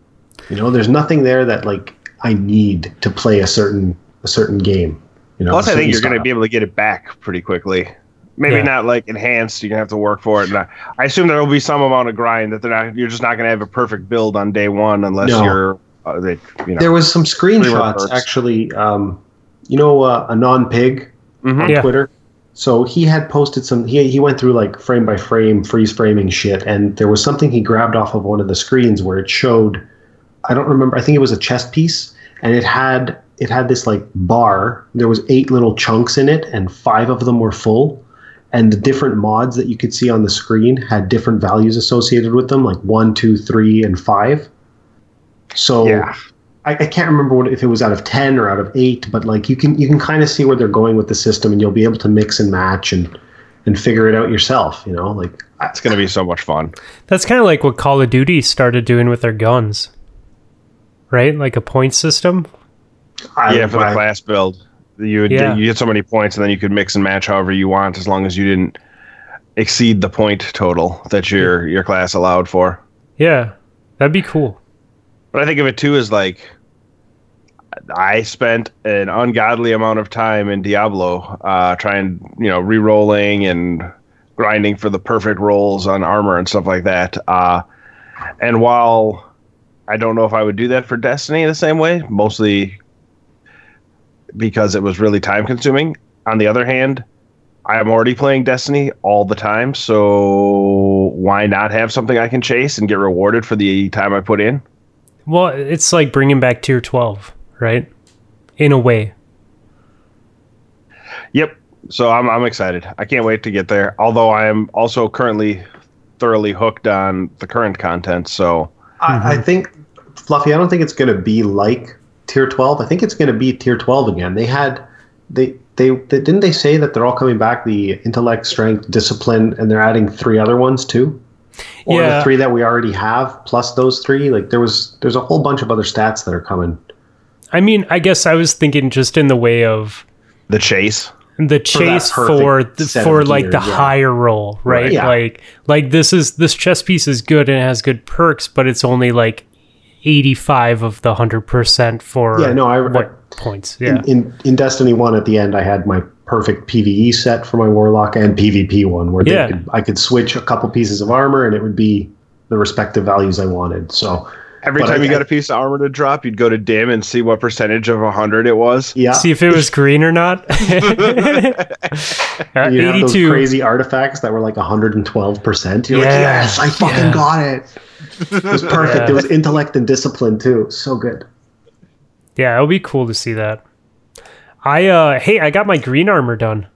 You know, there's nothing there that like I need to play a certain a certain game. You know, Plus, I think you're going to be able to get it back pretty quickly. Maybe Yeah. not like enhanced. You're gonna have to work for it. And I, I assume there will be some amount of grind that they're not. You're just not gonna have a perfect build on day one unless No. you're. Uh, they, you know. There was some screenshots actually. Um, you know, uh, a non pig Mhm. on Yeah. Twitter. So he had posted some. He he went through like frame by frame freeze framing shit, and there was something he grabbed off of one of the screens where it showed. I don't remember. I think it was a chest piece, and it had it had this like bar. There was eight little chunks in it, and five of them were full. And the different mods that you could see on the screen had different values associated with them, like one, two, three, and five. So Yeah. I, I can't remember what if it was out of ten or out of eight, but like you can you can kind of see where they're going with the system, and you'll be able to mix and match and and figure it out yourself. You know, like It's gonna be so much fun. That's kind of like what Call of Duty started doing with their guns, right? Like a point system. I, yeah, for the I- class build, you would Yeah. you get so many points, and then you could mix and match however you want, as long as you didn't exceed the point total that your your class allowed for. Yeah, that'd be cool. But I think of it too as like I spent an ungodly amount of time in Diablo, uh, trying you know re-rolling and grinding for the perfect rolls on armor and stuff like that. Uh, and while I don't know if I would do that for Destiny the same way, mostly because it was really time consuming. On the other hand, I am already playing Destiny all the time, so why not have something I can chase and get rewarded for the time I put in? Well, it's like bringing back Tier 12, right? In a way. Yep. So I'm I'm excited. I can't wait to get there. Although I am also currently thoroughly hooked on the current content. So I, I mm-hmm. think Fluffy. I don't think it's going to be like Tier 12. I think it's going to be Tier 12 again. They had they, they they didn't they say that they're all coming back the intellect, strength, discipline, and they're adding three other ones too. Or Yeah. the three that we already have plus those three. Like there was there's a whole bunch of other stats that are coming. I mean, I guess I was thinking just in the way of the chase. the chase for the, for like gear, the yeah. higher roll, right? Right, yeah. Like like this is this chess piece is good and it has good perks, but it's only like 85 of the 100% for Yeah, no, I- what points. Yeah. In, in in Destiny One, at the end, I had my perfect PVE set for my Warlock and PvP one, where they Yeah. could, I could switch a couple pieces of armor, and it would be the respective values I wanted. So Every But time I- you got a piece of armor to drop, you'd go to DIM and see what percentage of hundred it was. yeah, See if it was green or not. <laughs> Uh, you have those crazy artifacts that were like 112 percent. You're like, Yeah. yes, I fucking Yeah. got it. It was perfect. Yeah. It was intellect and discipline too. So good. Yeah, it'll be cool to see that. I uh hey, I got my green armor done.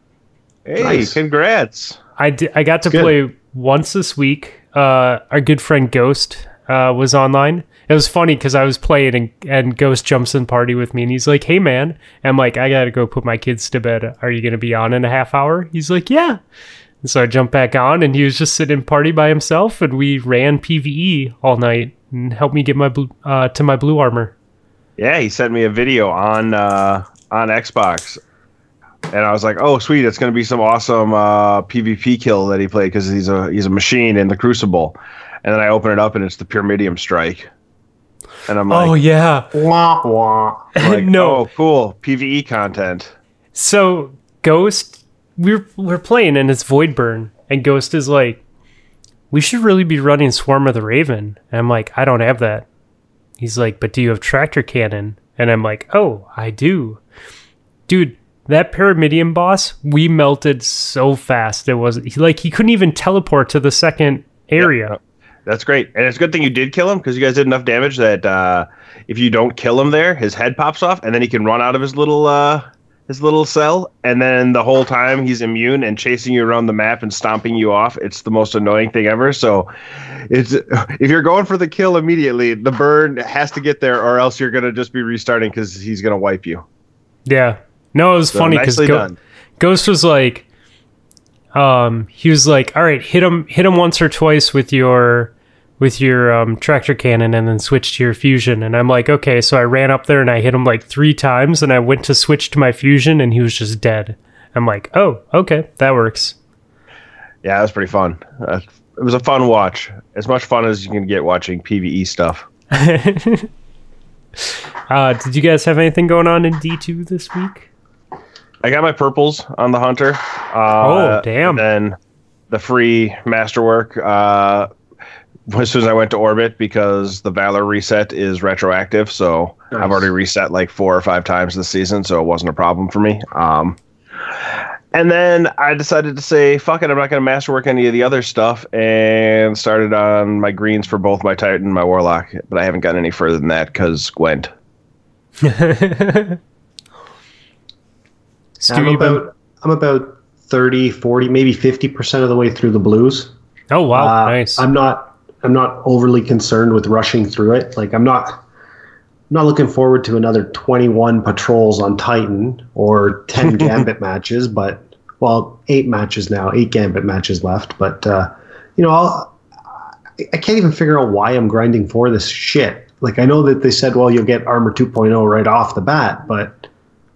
Hey, Nice. congrats! I I got to play once this week. Uh, our good friend Ghost uh, was online. It was funny because I was playing and, and Ghost jumps in party with me and he's like, "Hey man," I'm like, "I gotta go put my kids to bed. Are you gonna be on in a half hour?" He's like, "Yeah." And so I jumped back on and he was just sitting in party by himself and we ran PVE all night and helped me get my blue, uh, to my blue armor. Yeah, he sent me a video on uh, on Xbox, and I was like, "Oh, sweet! It's going to be some awesome uh, PvP kill that he played because he's a he's a machine in the Crucible." And then I open it up, and it's the Pyramidion Strike, and I'm oh, like, oh yeah. Wah, wah. <laughs> like, no. oh, cool PVE content." So Ghost, we're we're playing and it's Void Burn, and Ghost is like, we should really be running Swarm of the Raven. And I'm like, I don't have that. He's like, but do you have Tractor Cannon? And I'm like, oh, I do. Dude, that Pyramidion boss, we melted so fast. It was he, like he couldn't even teleport to the second area. That's great, and it's a good thing you did kill him because you guys did enough damage that uh, if you don't kill him there, his head pops off, and then he can run out of his little uh, his little cell, and then the whole time he's immune and chasing you around the map and stomping you off. It's the most annoying thing ever. So, it's if you're going for the kill immediately, the burn has to get there, or else you're gonna just be restarting because he's gonna wipe you. Yeah. No, it was So funny because done. Ghost was like, um, he was like, all right, hit him, hit him once or twice with your, with your um, tractor cannon, and then switch to your fusion. And I'm like, okay. So I ran up there and I hit him like three times, and I went to switch to my fusion, and he was just dead. I'm like, oh, okay, that works. Yeah, that was pretty fun. Uh, it was a fun watch. As much fun as you can get watching PVE stuff. <laughs> Uh, did you guys have anything going on in D2 this week? I got my purples on the hunter. Uh, Oh, damn. And then the free masterwork uh, as soon as I went to orbit because the Valor reset is retroactive. So Nice. I've already reset like four or five times this season, so it wasn't a problem for me. Um, and then I decided to say, fuck it, I'm not going to masterwork any of the other stuff and started on my greens for both my Titan and my Warlock. But I haven't gotten any further than that because Gwent. <laughs> Stu, I'm you been- about I'm about 30, 40, maybe 50% of the way through the blues. oh wow, Uh, nice. I'm not I'm not overly concerned with rushing through it. Like I'm not I'm not looking forward to another 21 patrols on Titan or 10 <laughs> gambit matches, but well, eight matches now, eight gambit matches left. But uh, you know, I'll, I- can't even figure out why I'm grinding for this shit. Like I know that they said, well, you'll get armor 2.0 right off the bat, but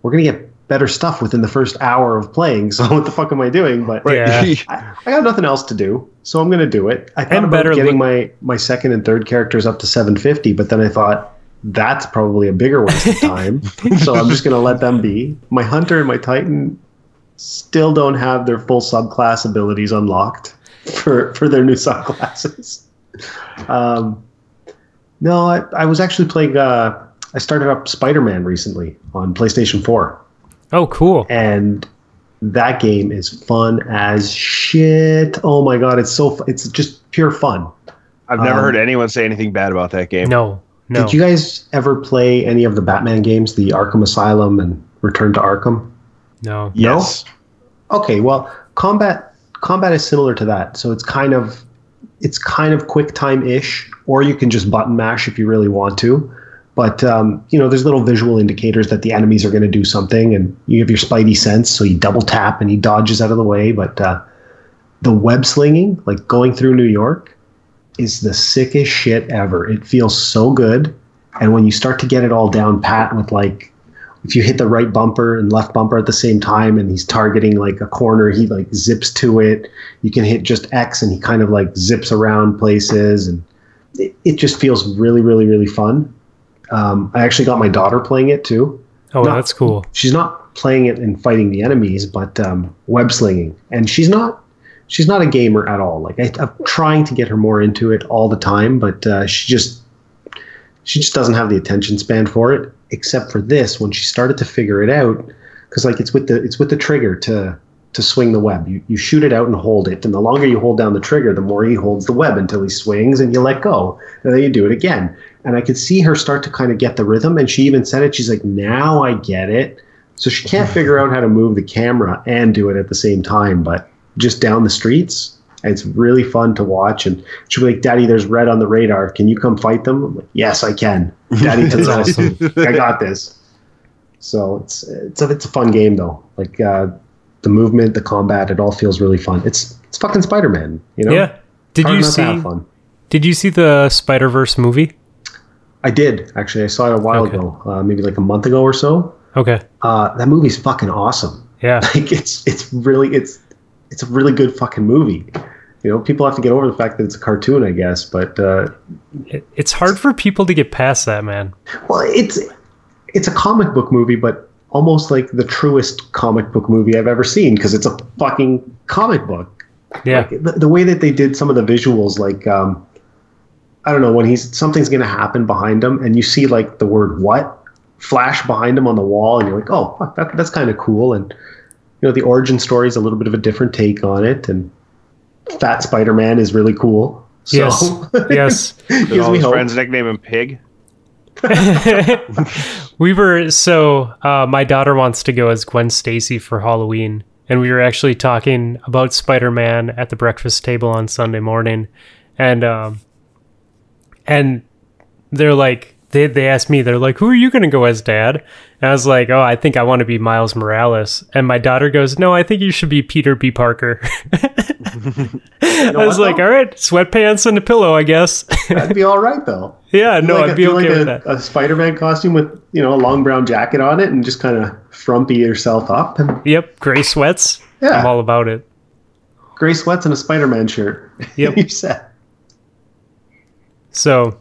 we're gonna get better stuff within the first hour of playing. <laughs> So what the fuck am I doing? But Yeah. I, <laughs> I got nothing else to do, so I'm going to do it. I thought And about getting look- my my second and third characters up to 750, but then I thought that's probably a bigger waste of time. <laughs> so I'm just going to let them be. My hunter and my titan still don't have their full subclass abilities unlocked for for their new subclasses. Um, no, I, I was actually playing. Uh, I started up Spider-Man recently on PlayStation 4 oh cool. and that game is fun as shit. Oh my god, it's so it's just pure fun. I've never Um, heard anyone say anything bad about that game. No, no. Did you guys ever play any of the Batman games, the Arkham Asylum and Return to Arkham? no. Yes. Okay, well, combat combat is similar to that. So it's kind of it's kind of quick time ish, or you can just button mash if you really want to. But um, you know, there's little visual indicators that the enemies are going to do something, and you have your spidey sense, so you double tap and he dodges out of the way. But uh, the web slinging, like going through New York, is the sickest shit ever. It feels so good, and when you start to get it all down pat with like if you hit the right bumper and left bumper at the same time and he's targeting like a corner he like zips to it you can hit just x and he kind of like zips around places and it, it just feels really really really fun um, i actually got my daughter playing it too Oh, No. that's cool. she's not playing it and fighting the enemies but um, web slinging and she's not she's not a gamer at all like I, i'm trying to get her more into it all the time but uh, she just she just doesn't have the attention span for it except for this when she started to figure it out because like it's with the it's with the trigger to to swing the web you, you shoot it out and hold it and the longer you hold down the trigger the more he holds the web until he swings and you let go and then you do it again and i could see her start to kind of get the rhythm and she even said it she's like now i get it so she can't <laughs> figure out how to move the camera and do it at the same time but just down the streets it's really fun to watch and she'll be like daddy there's red on the radar can you come fight them I'm like, yes i can <laughs> daddy That's awesome. I got this. So it's it's a it's a fun game though. Like uh, the movement, the combat, it all feels really fun. It's it's fucking Spider Man. You know. Yeah. Did Hard you see? fun. Did you see the Spider Verse movie? I did actually. I saw it a while Okay. ago, uh, maybe like a month ago or so. Okay. Uh, that movie's fucking awesome. Yeah. <laughs> Like it's it's really it's it's a really good fucking movie. You know, people have to get over the fact that it's a cartoon, I guess. But uh, It- it's hard for people to get past that, man. Well, it's it's a comic book movie, but almost like the truest comic book movie I've ever seen because it's a fucking comic book. Yeah. Like, the, the way that they did some of the visuals, like um, I don't know when he's something's gonna happen behind him, and you see like the word "what" flash behind him on the wall, and you're like, oh, fuck, that, that's kind of cool. And you know, the origin story is a little bit of a different take on it, and Fat Spider Man is really cool. So, Yes. <laughs> yes. Did gives all me his hope. friends nickname him Pig? <laughs> we were so uh, my daughter wants to go as Gwen Stacy for Halloween, and we were actually talking about Spider Man at the breakfast table on Sunday morning, and um, and they're like they they asked me they're like who are you gonna go as dad and I was like oh I think I want to be Miles Morales and my daughter goes no I think you should be Peter B Parker <laughs> I was like though? all right sweatpants and a pillow I guess <laughs> That'd be all right though. yeah no like I'd be okay like with a, that a Spider-Man costume with you know a long brown jacket on it and just kind of frumpy yourself up and yep gray sweats Yeah. I'm all about it gray sweats and a Spider-Man shirt. Yep. <laughs> You're set. So,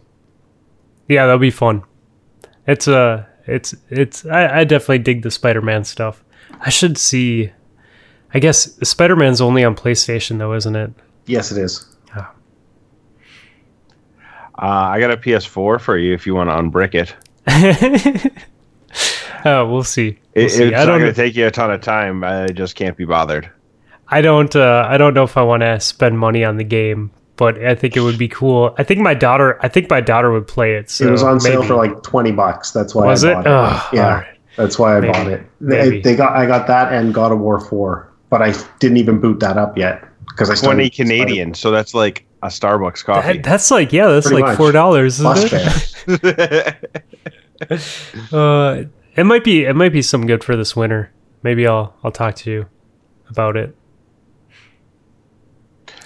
yeah, that'll be fun. It's uh it's it's I, I definitely dig the Spider-Man stuff. I should see. I guess Spider-Man's only on PlayStation though, isn't it? Yes, it is. Uh, I got a PS4 for you if you want to unbrick it. <laughs> Oh, we'll see. We'll It- see. It's I not don't. going to take you a ton of time. I just can't be bothered. I don't. Uh, I don't know if I want to spend money on the game but I think it would be cool. I think my daughter. I think my daughter would play it. So it was on sale for like twenty bucks. That's why Was I it? bought Ugh, yeah, alright. that's why I Maybe. bought it. They, they got I got that and God of War four, but I didn't even boot that up yet because I Twenty started- Canadian, so that's like a Starbucks coffee. That- that's like yeah, that's Pretty like much. four dollars, it? <laughs> Uh, it might be it might be some good for this winter. Maybe I'll I'll talk to you about it.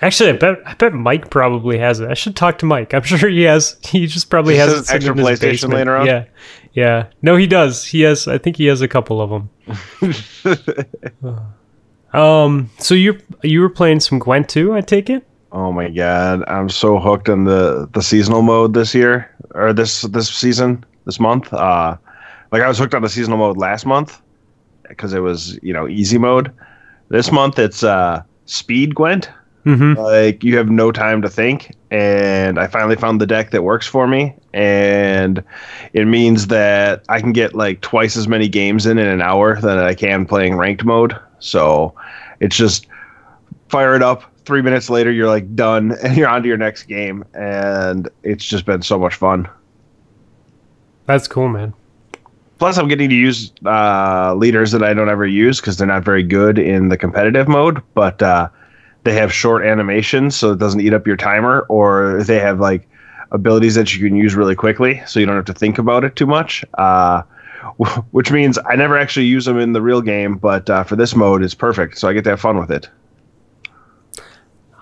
Actually, I bet I bet Mike probably has it. I should talk to Mike. I'm <laughs> sure he has. He just probably Just has has it sitting extra PlayStation basement. laying around? Yeah, yeah. No, he does. He has. I think he has a couple of them. <laughs> um. So you you were playing some Gwent too? I take it. oh my god, I'm so hooked on the the seasonal mode this year or this this season this month. Uh, like I was hooked on the seasonal mode last month because it was you know easy mode. This month it's uh speed Gwent. Mm-hmm. Like you have no time to think, and I finally found the deck that works for me, and it means that I can get like twice as many games in in an hour than I can playing ranked mode. So it's just fire it up. Three minutes later, you're like done, <laughs> and you're on to your next game, and it's just been so much fun. That's cool, man. Plus, I'm getting to use uh, leaders that I don't ever use because they're not very good in the competitive mode, but uh, they have short animations, so it doesn't eat up your timer, or they have like abilities that you can use really quickly, so you don't have to think about it too much. Uh, <laughs> which means I never actually use them in the real game, but uh, for this mode, it's perfect, so I get to have fun with it.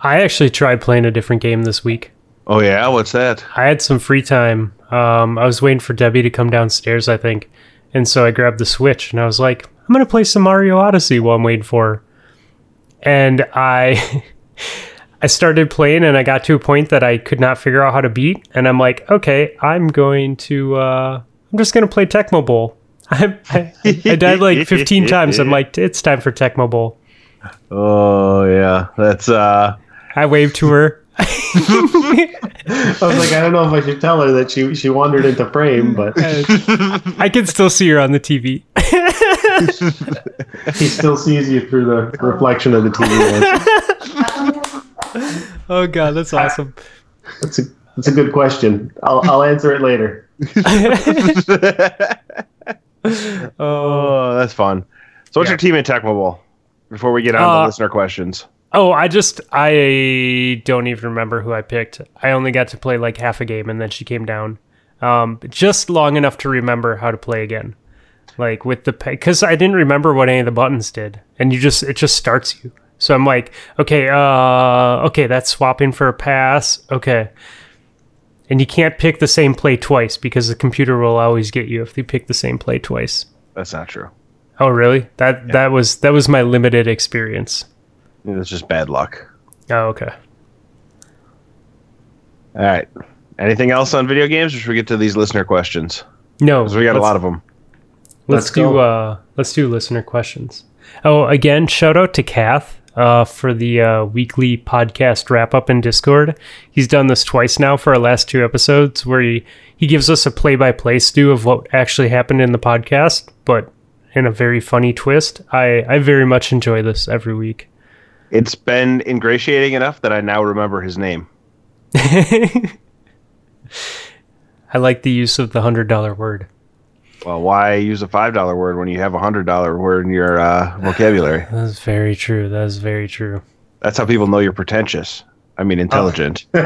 I actually tried playing a different game this week. Oh yeah, what's that? I had some free time. Um, I was waiting for Debbie to come downstairs, I think, and so I grabbed the Switch and I was like, I'm gonna play some Mario Odyssey while I'm waiting for her. And I, <laughs> I started playing and I got to a point that I could not figure out how to beat, and I'm like, okay, I'm going to, uh, I'm just gonna play Tecmo Bowl. <laughs> I, I, I died like 15 <laughs> times. I'm like, it's time for Tecmo Bowl. Oh yeah, that's uh, I waved to her. I was like, I don't know if I should tell her that she she wandered into frame, but I can still see her on the TV. <laughs> he still sees you through the reflection of the TV. <laughs> Oh god, that's awesome. That's a that's a good question. I'll I'll answer it later. <laughs> oh, that's fun. So, what's Yeah. your team in Tecmo Bowl? Before we get on Uh, to listener questions. Oh, I just I don't even remember who I picked. I only got to play like half a game and then she came down. Um, just long enough to remember how to play again. Like with the because I didn't remember what any of the buttons did, and you just it just starts you. So I'm like, okay, uh, okay, that's swapping for a pass. Okay, and you can't pick the same play twice because the computer will always get you if you pick the same play twice. That's not true. Oh, really? That that was that was my limited experience. It's just bad luck. Oh, okay. All right. Anything else on video games, or should we get to these listener questions? No, Because we got a lot of them. Let's, Let's do uh let's do listener questions. Oh, again, shout out to Kath uh, for the uh, weekly podcast wrap up in Discord. He's done this twice now for our last two episodes, where he he gives us a play by play stew of what actually happened in the podcast, but in a very funny twist. I I very much enjoy this every week. It's been ingratiating enough that I now remember his name. <laughs> I like the use of the hundred dollar word. Well, why use a five dollar word when you have a hundred dollar word in your uh, vocabulary? <laughs> That is very true. That is very true. That's how people know you're pretentious. I mean, intelligent. <laughs> <laughs> All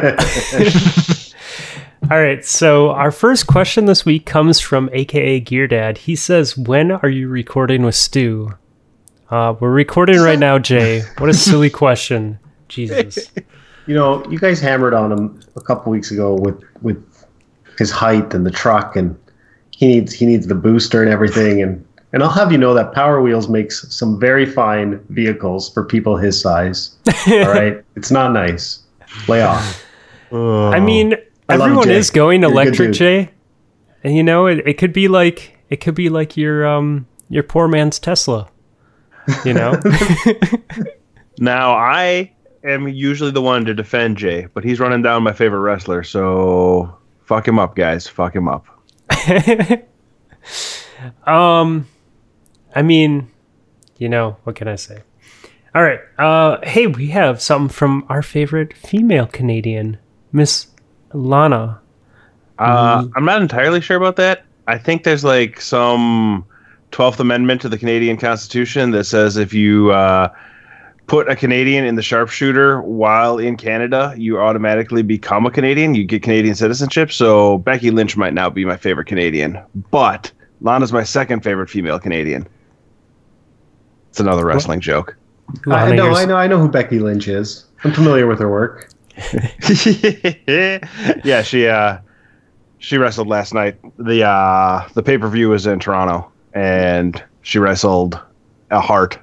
right, so our first question this week comes from AKA Gear Dad. He says, "When are you recording with Stu?" Uh, we're recording right now, Jay. What a silly question, Jesus. You know, you guys hammered on him a couple weeks ago with with his height and the truck, and he needs he needs the booster and everything. And and I'll have you know that Power Wheels makes some very fine vehicles for people his size. <laughs> All right, it's not nice. Lay off. I mean, I love everyone is going You're electric. Jay. And you know, it, it could be like it could be like your um your poor man's Tesla. You know, <laughs> Now, I am usually the one to defend Jay, but he's running down my favorite wrestler, so fuck him up, guys. Fuck him up. <laughs> um, I mean, you know, what can I say? All right. Uh, hey, we have something from our favorite female Canadian, Miss Lana. Uh, I'm not entirely sure about that. I think there's like some 12th Amendment to the Canadian Constitution that says if you uh, put a Canadian in the sharpshooter while in Canada, you automatically become a Canadian. You get Canadian citizenship. So Becky Lynch might now be my favorite Canadian, but Lana's my second favorite female Canadian. It's another wrestling joke. I know, yours- I know, I know who Becky Lynch is. I'm familiar with her work. <laughs> <laughs> yeah, she uh she wrestled last night. The uh the pay-per-view was in Toronto and she wrestled a heart.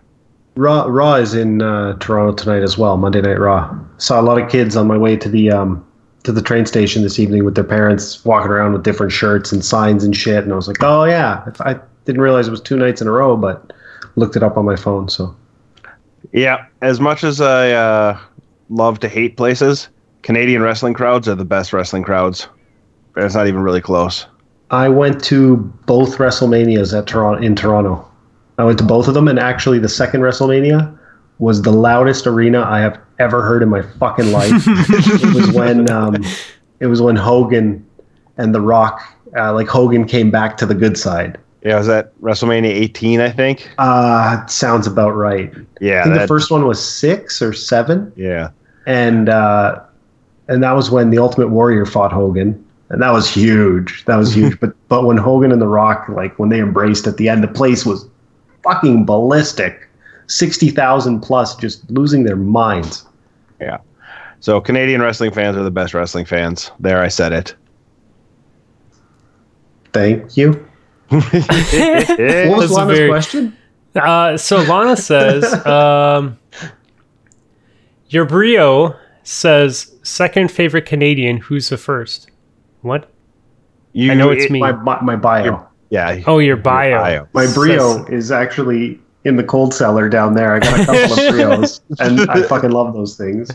Raw, Raw is in uh, Toronto tonight as well. Monday Night Raw. Saw a lot of kids on my way to the um, to the train station this evening with their parents, walking around with different shirts and signs and shit. And I was like, oh yeah, I didn't realize it was two nights in a row, but looked it up on my phone. So Yeah, as much as I uh love to hate places, Canadian wrestling crowds are the best wrestling crowds. It's not even really close. I went to both WrestleManias at Toronto in Toronto. I went to both of them, and actually, the second WrestleMania was the loudest arena I have ever heard in my fucking life. <laughs> it was when um, it was when Hogan and The Rock, uh, like Hogan, came back to the good side. Yeah, was that WrestleMania 18, I think? Uh, sounds about right. Yeah, I think that, the first one was six or seven, yeah. and uh, and that was when the Ultimate Warrior fought Hogan, and that was huge. That was <laughs> huge. but but when Hogan and The Rock, like when they embraced at the end, the place was fucking ballistic. Sixty thousand plus, just losing their minds. Yeah. So Canadian wrestling fans are the best wrestling fans. There, I said it. Thank you. <laughs> What was That's a Lana's very- question? Uh, so Lana says, <laughs> um, your brio says second favorite Canadian. Who's the first? What? You, I know it's it- me. My my, my bio. You're- Yeah. Oh, your bio. bio. My brio Says- is actually in the cold cellar down there. I got a couple of brios, <laughs> and I fucking love those things.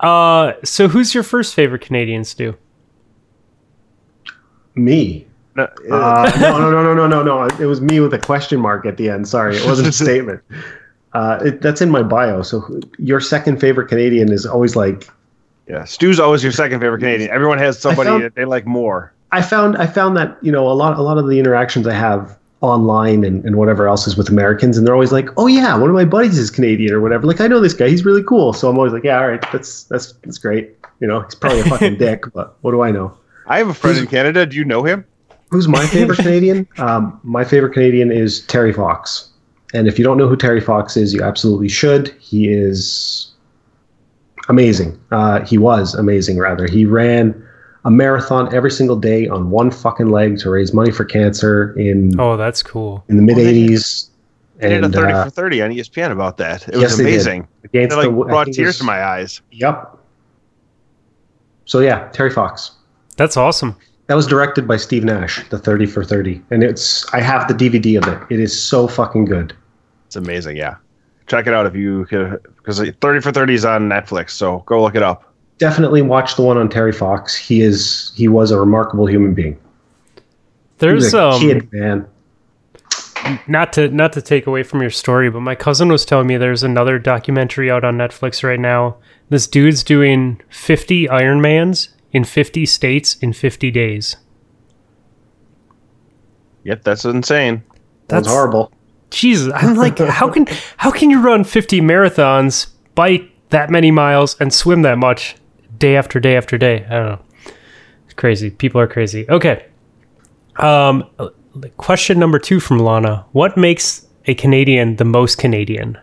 Uh, so who's your first favorite Canadian, Stu? Me. No, Uh, no, no, no, no, no, no, no. It was me with a question mark at the end. Sorry, it wasn't a <laughs> statement. Uh, it, that's in my bio. So who- your second favorite Canadian is always like yeah. Stu's always your second favorite Canadian. Everyone has somebody found- that they like more. I found. I found that you know a lot. A lot of the interactions I have online and, and whatever else is with Americans, and they're always like, "Oh yeah, one of my buddies is Canadian or whatever." Like I know this guy. He's really cool. So I'm always like, "Yeah, all right, that's that's that's great." You know, he's probably a fucking <laughs> dick, but what do I know? I have a friend in Canada. Do you know him? Who's my favorite <laughs> Canadian? Um, my favorite Canadian is Terry Fox. And if you don't know who Terry Fox is, you absolutely should. He is amazing. Uh, he was amazing, rather. He ran a marathon every single day on one fucking leg to raise money for cancer in Oh, that's cool. in the mid Well, they- '80s. They did a 30 uh, for 30 on ESPN about that. It Yes, was they did. amazing. against It like the, brought tears was- to my eyes. Yep. So yeah, Terry Fox. That's awesome. That was directed by Steve Nash, the 30 for 30. And it's I have the DVD of it. It is so fucking good. It's amazing. Yeah. Check it out if you could, because 30 for 30 is on Netflix. So go look it up. Definitely watch the one on Terry Fox. He is he was a remarkable human being. There's was a um kid, man. not to not to take away from your story, but my cousin was telling me there's another documentary out on Netflix right now. This dude's doing 50 Ironmans in 50 states in 50 days. Yep. That's insane. That's horrible. Jesus, I'm like, <laughs> how can how can you run 50 marathons, bike that many miles, and swim that much day after day after day? I don't know. It's crazy. People are crazy. Okay. Um, question number two from Lana: What makes a Canadian the most Canadian?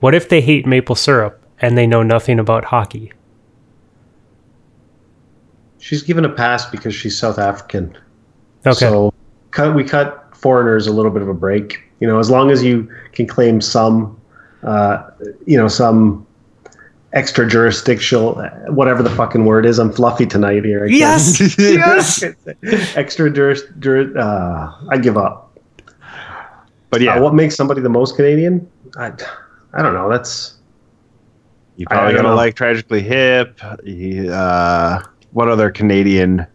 What if they hate maple syrup and they know nothing about hockey? She's given a pass because she's South African. Okay. So cut we cut foreigners a little bit of a break. You know, as long as you can claim some uh, you know, some extra jurisdictional whatever the fucking word is. I'm fluffy tonight here. I yes. <laughs> yes. extra juris, juris uh, I give up. But yeah, Uh, what makes somebody the most Canadian? I, I don't know. That's you I probably don't gotta know. like Tragically Hip. you- Uh, what other Canadian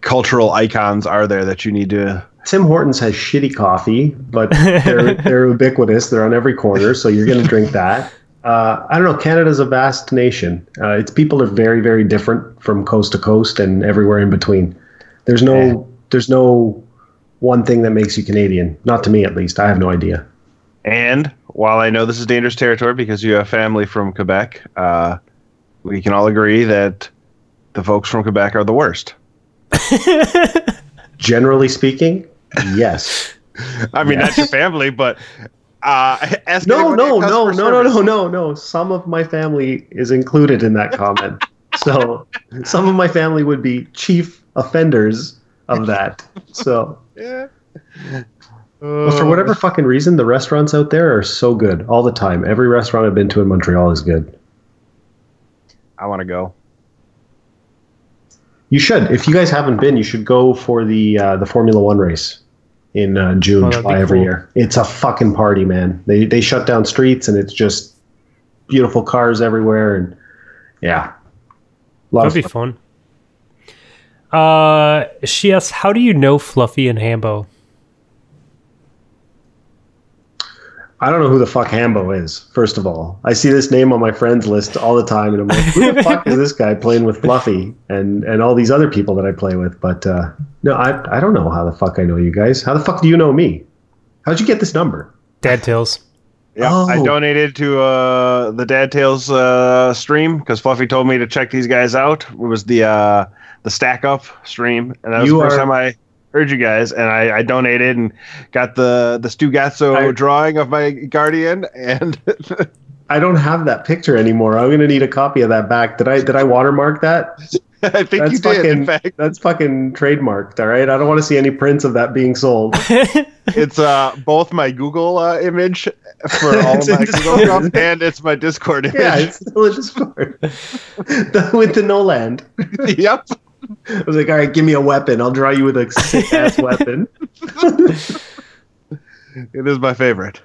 cultural icons are there that you need to Tim Hortons has shitty coffee, but they're <laughs> they're ubiquitous. They're on every corner, so you're going to drink that. Uh, I don't know. Canada's a vast nation. Uh, its people are very, very different from coast to coast and everywhere in between. There's no, Yeah. there's no one thing that makes you Canadian. Not to me, at least. I have no idea. And while I know this is dangerous territory because you have family from Quebec, uh, we can all agree that the folks from Quebec are the worst. <laughs> Generally speaking, yes. <laughs> I mean, that's your family, but uh, <laughs> No, no, no, no, no, no, no, no. Some of my family is included in that comment. so some of my family would be chief offenders of that. So Yeah. For whatever fucking reason, the restaurants out there are so good all the time. Every restaurant I've been to in Montreal is good. I want to go. You should. If you guys haven't been, you should go for the uh, the Formula One race in uh, June, Oh, July every cool. year. It's a fucking party, man. They they shut down streets and it's just beautiful cars everywhere and yeah, a lot That'd be fun. fun. Uh, she asks, "How do you know Fluffy and Hambo?" I don't know who the fuck Hambo is. First of all, I see this name on my friends list all the time, and I'm like, who the <laughs> fuck is this guy playing with Fluffy and and all these other people that I play with? But uh, no, I I don't know how the fuck I know you guys. How the fuck do you know me? How'd you get this number? Dad Tales. Yeah, I Oh. donated to uh, the Dad Tales uh, stream because Fluffy told me to check these guys out. It was the uh, the Stack Up stream, and that was You the first are- time I heard you guys. And I, I donated and got the the Stu Gatso I- drawing of my Guardian, and I don't have that picture anymore. I'm gonna need a copy of that back. Did I did I watermark that? <laughs> I think That's you did. In fact, that's fucking trademarked. All right, I don't want to see any prints of that being sold. <laughs> it's uh, both my Google uh, image for <laughs> all of my Google stuff, and it's my Discord image. yeah, it's still a Discord The- with the no land. yep. I was like, all right, give me a weapon. I'll draw you with a sick ass <laughs> weapon. <laughs> It is my favorite.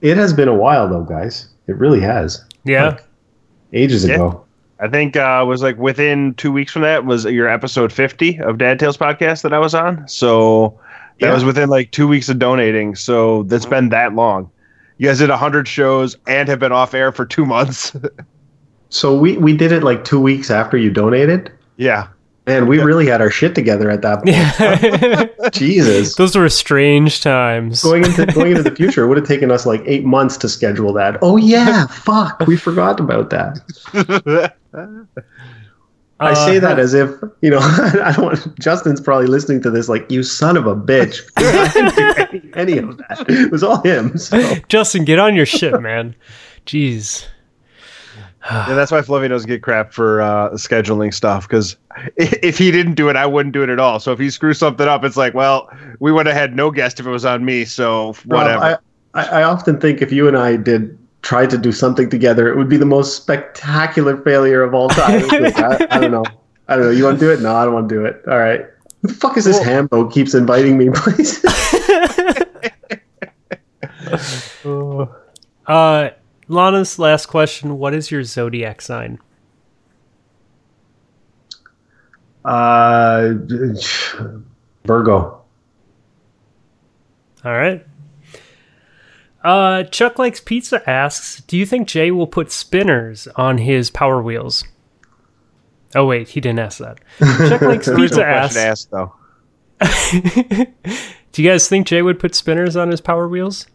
It has been a while though, guys. It really has. Yeah. Ages Yeah. ago. I think uh, was like within two weeks from that was your episode 50 of Dad Tales podcast that I was on. So that Yeah. was within like two weeks of donating. So that's been that long. You guys did 100 shows and have been off air for two months. <laughs> So we we did it like two weeks after you donated, yeah. And we really had our shit together at that point. Yeah. <laughs> <laughs> Jesus. Those were strange times. Going into going into the future, it would have taken us like eight months to schedule that. Oh yeah, fuck, we forgot about that. I say Uh, that as if you know. <laughs> I don't. Want, Justin's probably listening to this like you son of a bitch. I didn't do any, any of that. It was all him. So. Justin, get on your shit, man. Jeez. <sighs> Yeah, that's why Fluffy doesn't get crap for uh, scheduling stuff because if he didn't do it, I wouldn't do it at all. So if he screws something up, it's like, well, we would have had no guest if it was on me. So whatever. Rob, I, I, I often think if you and I did try to do something together, it would be the most spectacular failure of all time. <laughs> Like, I, I don't know. I don't know. You want to do it? No, I don't want to do it. All right. Who the fuck is this Hambo keeps inviting me <laughs> places? <laughs> Uh, Lana's last question: What is your zodiac sign? uh, Virgo. All right. Uh, Chuck likes pizza asks, "Do you think Jay will put spinners on his Power Wheels?" Oh wait, he didn't ask that. Chuck likes <laughs> pizza asks, ask, though. <laughs> "Do you guys think Jay would put spinners on his Power Wheels?"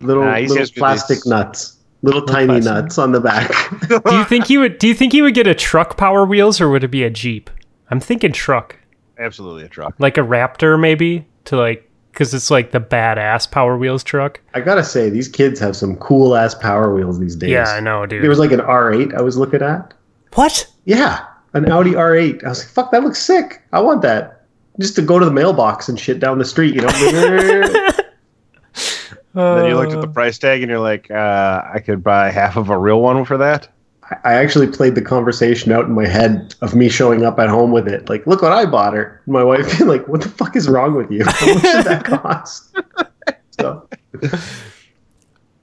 Little, Nah, little plastic these- nuts. Little tiny plastic. nuts on the back. <laughs> Do you think he would? Do you think he would get a truck Power Wheels, or would it be a Jeep? I'm thinking truck, Absolutely a truck. like a Raptor, maybe to like, because it's like the badass Power Wheels truck. I gotta say, these kids have some cool ass power wheels these days. Yeah, I know, dude. There was like an R8 I was looking at. what? Yeah, an Audi R8. I was like, fuck, that looks sick. I want that. Just to go to the mailbox and shit down the street, you know? <laughs> <laughs> Then you looked Uh. at the price tag and you're like, uh, I could buy half of a real one for that. I- I actually played the conversation out in my head of me showing up at home with it. Like, look what I bought her. My wife being <laughs> like, what the fuck is wrong with you? <laughs> How much did that cost? <laughs> so,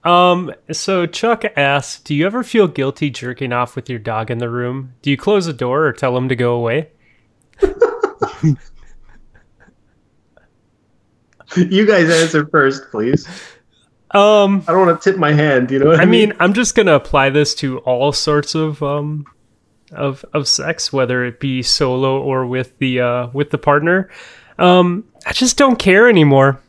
Um, so Chuck asks, do you ever feel guilty jerking off with your dog in the room? Do you close the door or tell him to go away? You guys answer first, please. Um, I don't want to tip my hand. You know what I, I mean, I'm just gonna apply this to all sorts of um, of of sex, whether it be solo or with the uh, with the partner. Um, I just don't care anymore.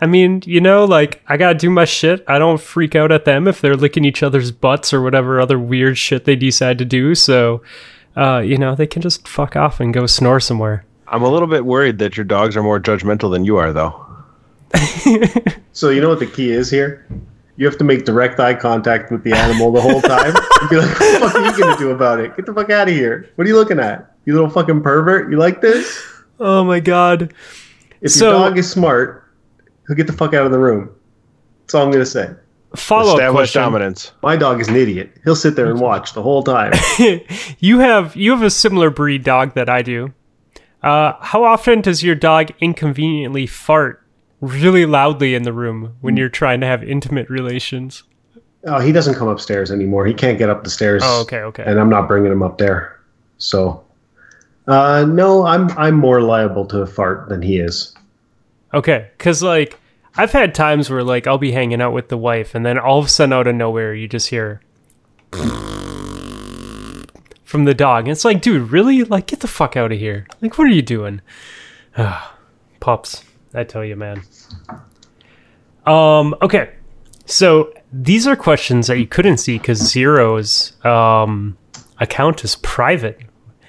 I mean, you know, like I gotta do my shit. I don't freak out at them if they're licking each other's butts or whatever other weird shit they decide to do. So, uh, you know, they can just fuck off and go snore somewhere. I'm a little bit worried that your dogs are more judgmental than you are, though. <laughs> So you know what the key is here? You have to make direct eye contact with the animal the whole time. and be like, what the fuck are you gonna do about it? Get the fuck out of here. What are you looking at? You little fucking pervert. You like this? Oh my god. If So- your dog is smart, he'll get the fuck out of the room. That's all I'm gonna say. Follow up Established question. dominance. My dog is an idiot. He'll sit there and watch the whole time. <laughs> you have you have a similar breed dog that I do. Uh, how often does your dog inconveniently fart really loudly in the room when you're trying to have intimate relations? Oh, he doesn't come upstairs anymore. He can't get up the stairs. Oh, okay, okay. And I'm not bringing him up there. So, uh, no, I'm I'm more liable to a fart than he is. Okay, because like I've had times where like I'll be hanging out with the wife, and then all of a sudden out of nowhere you just hear from the dog, and it's like, dude, really? Like, get the fuck out of here! Like, what are you doing? <sighs> Pups, I tell you, man. Um. Okay, so these are questions that you couldn't see because Zero's um account is private.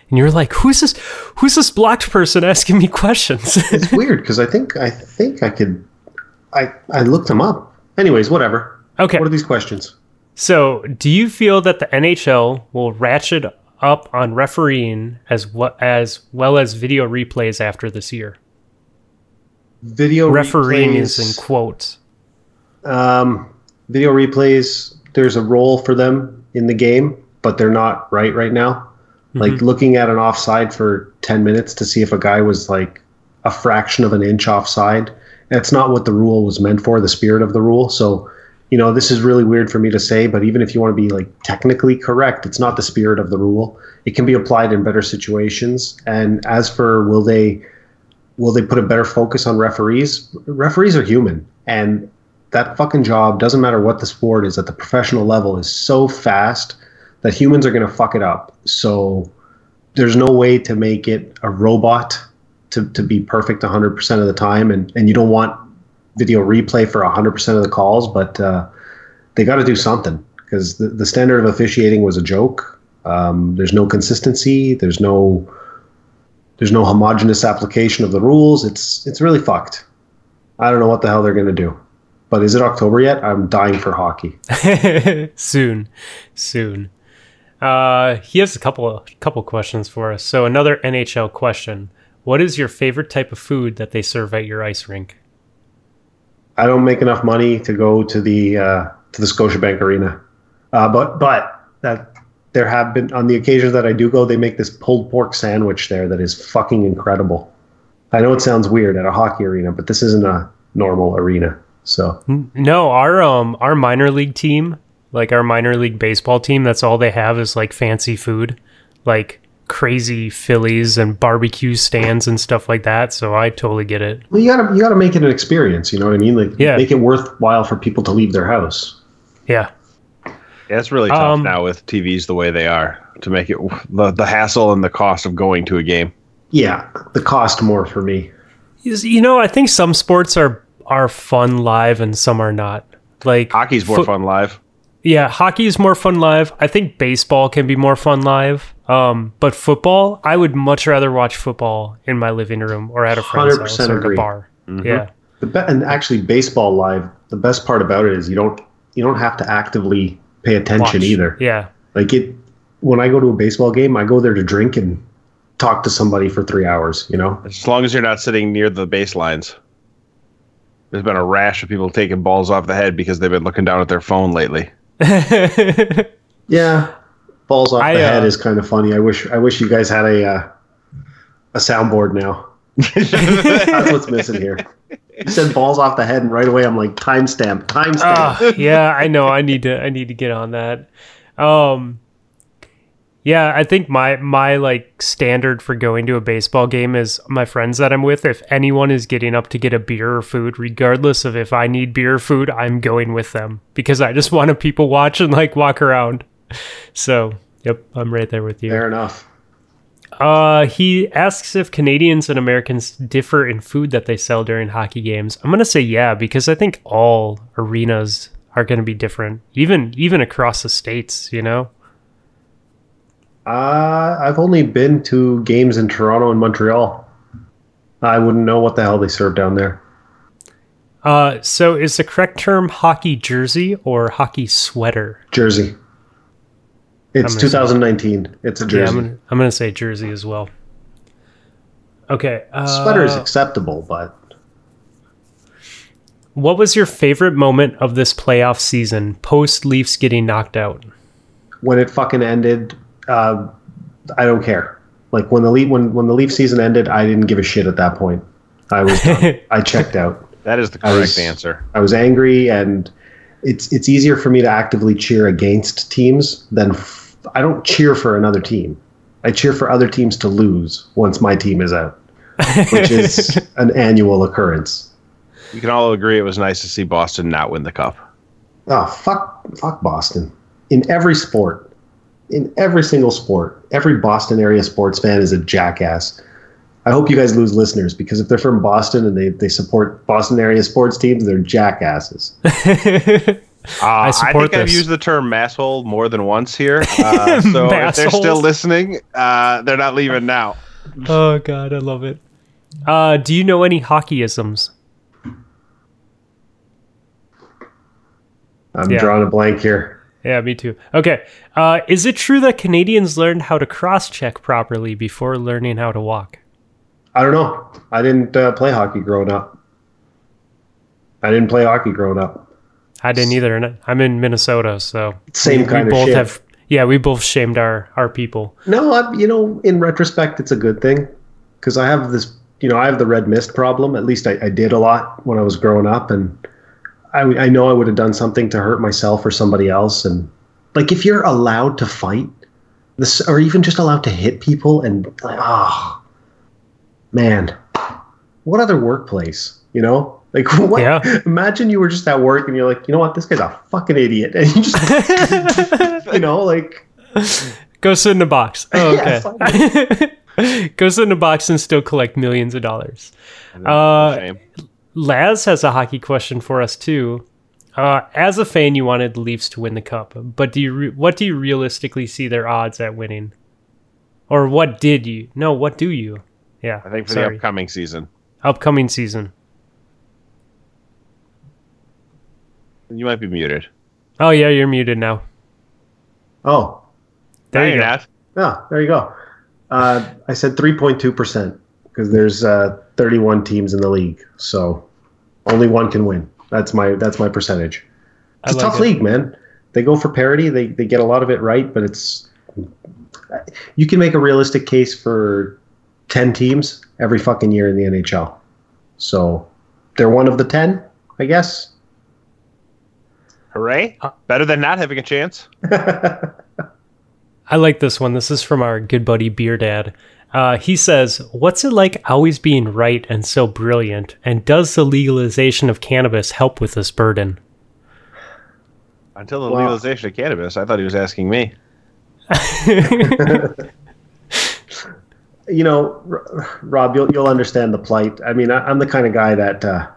And you're like, who's this? Who's this blocked person asking me questions? <laughs> It's weird because I think I think I could. I I looked him up. Anyways, whatever. okay. What are these questions? So, do you feel that the NHL will ratchet up on refereeing as well as well as video replays after this year? Video Refereeing replays, is in quotes. um, video replays. There's a role for them in the game, but they're not right right now. Like looking at an offside for ten minutes to see if a guy was like a fraction of an inch offside. That's not what the rule was meant for. The spirit of the rule. So, you know, this is really weird for me to say, but even if you want to be like technically correct, it's not the spirit of the rule. It can be applied in better situations. And as for will they will they put a better focus on referees? Referees are human, and that fucking job doesn't matter what the sport is at the professional level is so fast that humans are going to fuck it up. So there's no way to make it a robot to, to be perfect 100% of the time. And, and you don't want video replay for 100% of the calls, but uh, they got to do something because the, the standard of officiating was a joke. Um, there's no consistency. There's no there's no homogenous application of the rules. It's it's really fucked. I don't know what the hell they're going to do. But is it October yet? I'm dying for hockey. <laughs> soon, soon. Uh, he has a couple couple questions for us. So another NHL question: What is your favorite type of food that they serve at your ice rink? I don't make enough money to go to the uh, to the Scotiabank Arena, uh, but but that there have been on the occasions that I do go, they make this pulled pork sandwich there that is fucking incredible. I know it sounds weird at a hockey arena, but this isn't a normal arena. So No, our um our minor league team, like our minor league baseball team, that's all they have is like fancy food, like crazy Phillies and barbecue stands and stuff like that. So I totally get it. well, you gotta you gotta make it an experience. You know what I mean? Like Yeah. make it worthwhile for people to leave their house. Yeah. Yeah, it's really tough Um, now with TVs the way they are to make it the, the hassle and the cost of going to a game. Yeah, the cost more for me. You know, I think some sports are are fun live and some are not. Like Hockey's more foot- fun live. Yeah, hockey is more fun live. I think baseball can be more fun live. Um, but football, I would much rather watch football in my living room or at a friend's house 100% or at a agree. bar. Yeah. The be- and actually baseball live. The best part about it is you don't you don't have to actively pay attention Watch. either. Yeah. Like it when I go to a baseball game, I go there to drink and talk to somebody for three hours. You know, As long as you're not sitting near the baselines. There's been a rash of people taking balls off the head because they've been looking down at their phone lately. <laughs> yeah. Balls off I, the head uh, is kind of funny. I wish I wish you guys had a uh, a soundboard now. <laughs> That's what's missing here. You said balls off the head, and right away I'm like timestamp, timestamp. Ah, yeah, I know. I need to. I need to get on that. Um, Yeah, I think my my like standard for going to a baseball game is my friends that I'm with. If anyone is getting up to get a beer or food, regardless of if I need beer or food, I'm going with them because I just want to people watch and like walk around. So, yep, I'm right there with you. Fair enough. Uh, he asks if Canadians and Americans differ in food that they sell during hockey games. I'm gonna say yeah because I think all arenas are gonna be different, even even across the states. You know. Uh, I've only been to games in Toronto and Montreal. I wouldn't know what the hell they serve down there. Uh, so is the correct term hockey jersey or hockey sweater? Jersey. It's I'm gonna say- 2019. It's a Yeah, jersey. I'm gonna, I'm gonna say jersey as well. Okay. Uh, Sweater is acceptable, but What was your favorite moment of this playoff season post Leafs getting knocked out? when it fucking ended, uh, I don't care. Like when the Leaf when when the Leaf season ended, I didn't give a shit at that point. I was done. <laughs> I checked out. That is the I correct was- answer. I was angry, and it's it's easier for me to actively cheer against teams than f- I don't cheer for another team. I cheer for other teams to lose once my team is out, which is <laughs> an annual occurrence. We can all agree it was nice to see Boston not win the cup. Oh fuck, fuck Boston! In every sport, in every single sport, every Boston area sports fan is a jackass. I hope you guys lose listeners because if they're from Boston and they, they support Boston area sports teams, they're jackasses. <laughs> Uh, I, support think I've used the term masshole more than once here. <laughs> Uh, so if they're still listening, uh, they're not leaving now. oh god, I love it. Uh, do you know any hockeyisms? I'm Yeah. drawing a blank here. Yeah, me too. Okay. Uh, is it true that Canadians learned how to cross check properly before learning how to walk? I don't know. I didn't uh, play hockey growing up. I didn't play hockey growing up. I didn't either. and I'm in Minnesota, so Same we, kind we of both shit. have. Yeah, we both shamed our our people. No, I, you know, in retrospect, it's a good thing because I have this. You know, I have the red mist problem. At least I, I did a lot when I was growing up, and I, I know I would have done something to hurt myself or somebody else. And like, if you're allowed to fight, this, or even just allowed to hit people, and like, ah, man, what other workplace? You know, like <laughs> what? Yeah. Imagine you were just at work and you're like, you know what, this guy's a fucking idiot, <laughs> and you just, <laughs> you know, like. Go sit in a box. Oh, Yeah, okay. Go sit in a box and still collect millions of dollars. Uh, shame. Laz has a hockey question for us too. Uh, as a fan, you wanted the Leafs to win the cup, but do you re- what do you realistically see their odds at winning? Or what did you? No, what do you? Yeah, I think for sorry. the upcoming season. upcoming season. You might be muted. Oh yeah, you're muted now. Oh, There you you're go. not. yeah, there you go. Uh, I said 3.2% because there's uh, 31 teams in the league. So only one can win. That's my that's my percentage. I It's a like tough it. league, man. They go for parity. They, they get a lot of it right, but it's you can make a realistic case for 10 teams every fucking year in the NHL. So they're one of the 10, I guess. Hooray! Uh, Better than not having a chance. <laughs> I like this one. This is from our good buddy Beer Dad. Uh, he says, "What's it like always being right and so brilliant? And does the legalization of cannabis help with this burden?" Until the Wow. legalization of cannabis, I thought he was asking me. <laughs> you know, R- Rob, you'll you'll understand the plight. I mean, I, I'm the kind of guy that uh,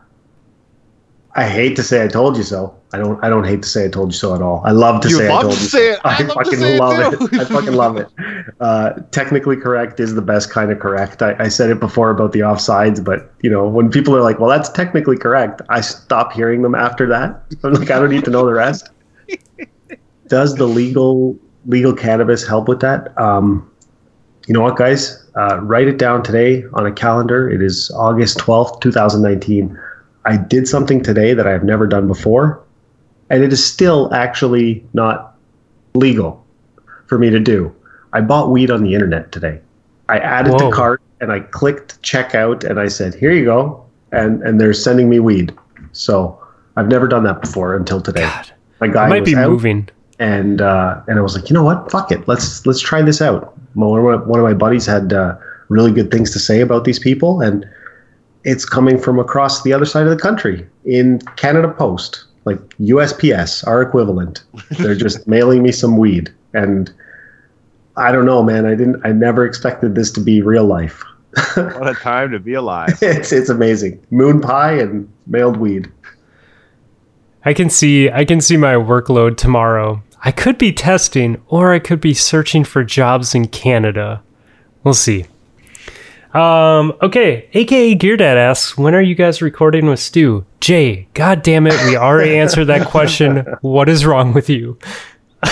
I hate to say I told you so. I don't I don't hate to say I told you so at all. I love to You say I told to you say so. it. I love to fucking say it love too. it. I fucking love it. <laughs> Uh, technically correct is the best kind of correct. I, I said it before about the offsides, but you know, when people are like, "Well, that's technically correct," I stop hearing them after that. <laughs> I'm like, I don't need to know the rest. <laughs> Does the legal legal cannabis help with that? Um, you know what, guys? Uh, write it down today on a calendar. It is August 12th, 2019. I did something today that I have never done before, and it is still actually not legal for me to do. I bought weed on the internet today. I added Whoa. to cart and I clicked checkout and I said, "Here you go," and and they're sending me weed. So I've never done that before until today. God, My guy I might was be moving. and uh, and I was like, you know what, fuck it, let's let's try this out. One of my, one of my buddies had uh, really good things to say about these people, and it's coming from across the other side of the country in Canada Post, like USPS, our equivalent. They're just <laughs> mailing me some weed, and I don't know, man. I didn't. I never expected this to be real life. What a time to be alive. <laughs> it's it's amazing. Moon pie and mailed weed. I can see I can see my workload tomorrow. I could be testing or I could be searching for jobs in Canada. We'll see. Um, okay, aka Gear Dad asks, when are you guys recording with Stu? Jay, god damn it, we already <laughs> answered that question. What is wrong with you? <laughs>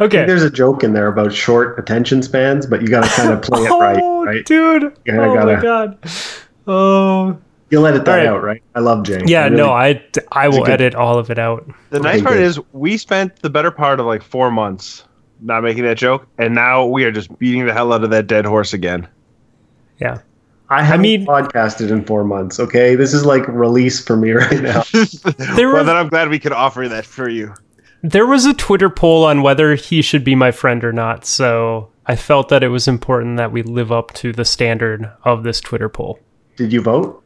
okay. There's a joke in there about short attention spans, but you got to kind of play it right, <laughs> oh, right? dude. Yeah, oh gotta- my god. Oh, You'll edit that All right. out, right? I love Jay. yeah, I really- no, I I will good- edit all of it out. The nice part good. is we spent the better part of like four months not making that joke, and now we are just beating the hell out of that dead horse again. Yeah. I haven't mean- podcasted in four months. Okay, this is like release for me <laughs> right now. <laughs> There well, was- then I'm glad we could offer that for you. There was a Twitter poll on whether he should be my friend or not, so I felt that it was important that we live up to the standard of this Twitter poll. Did you vote?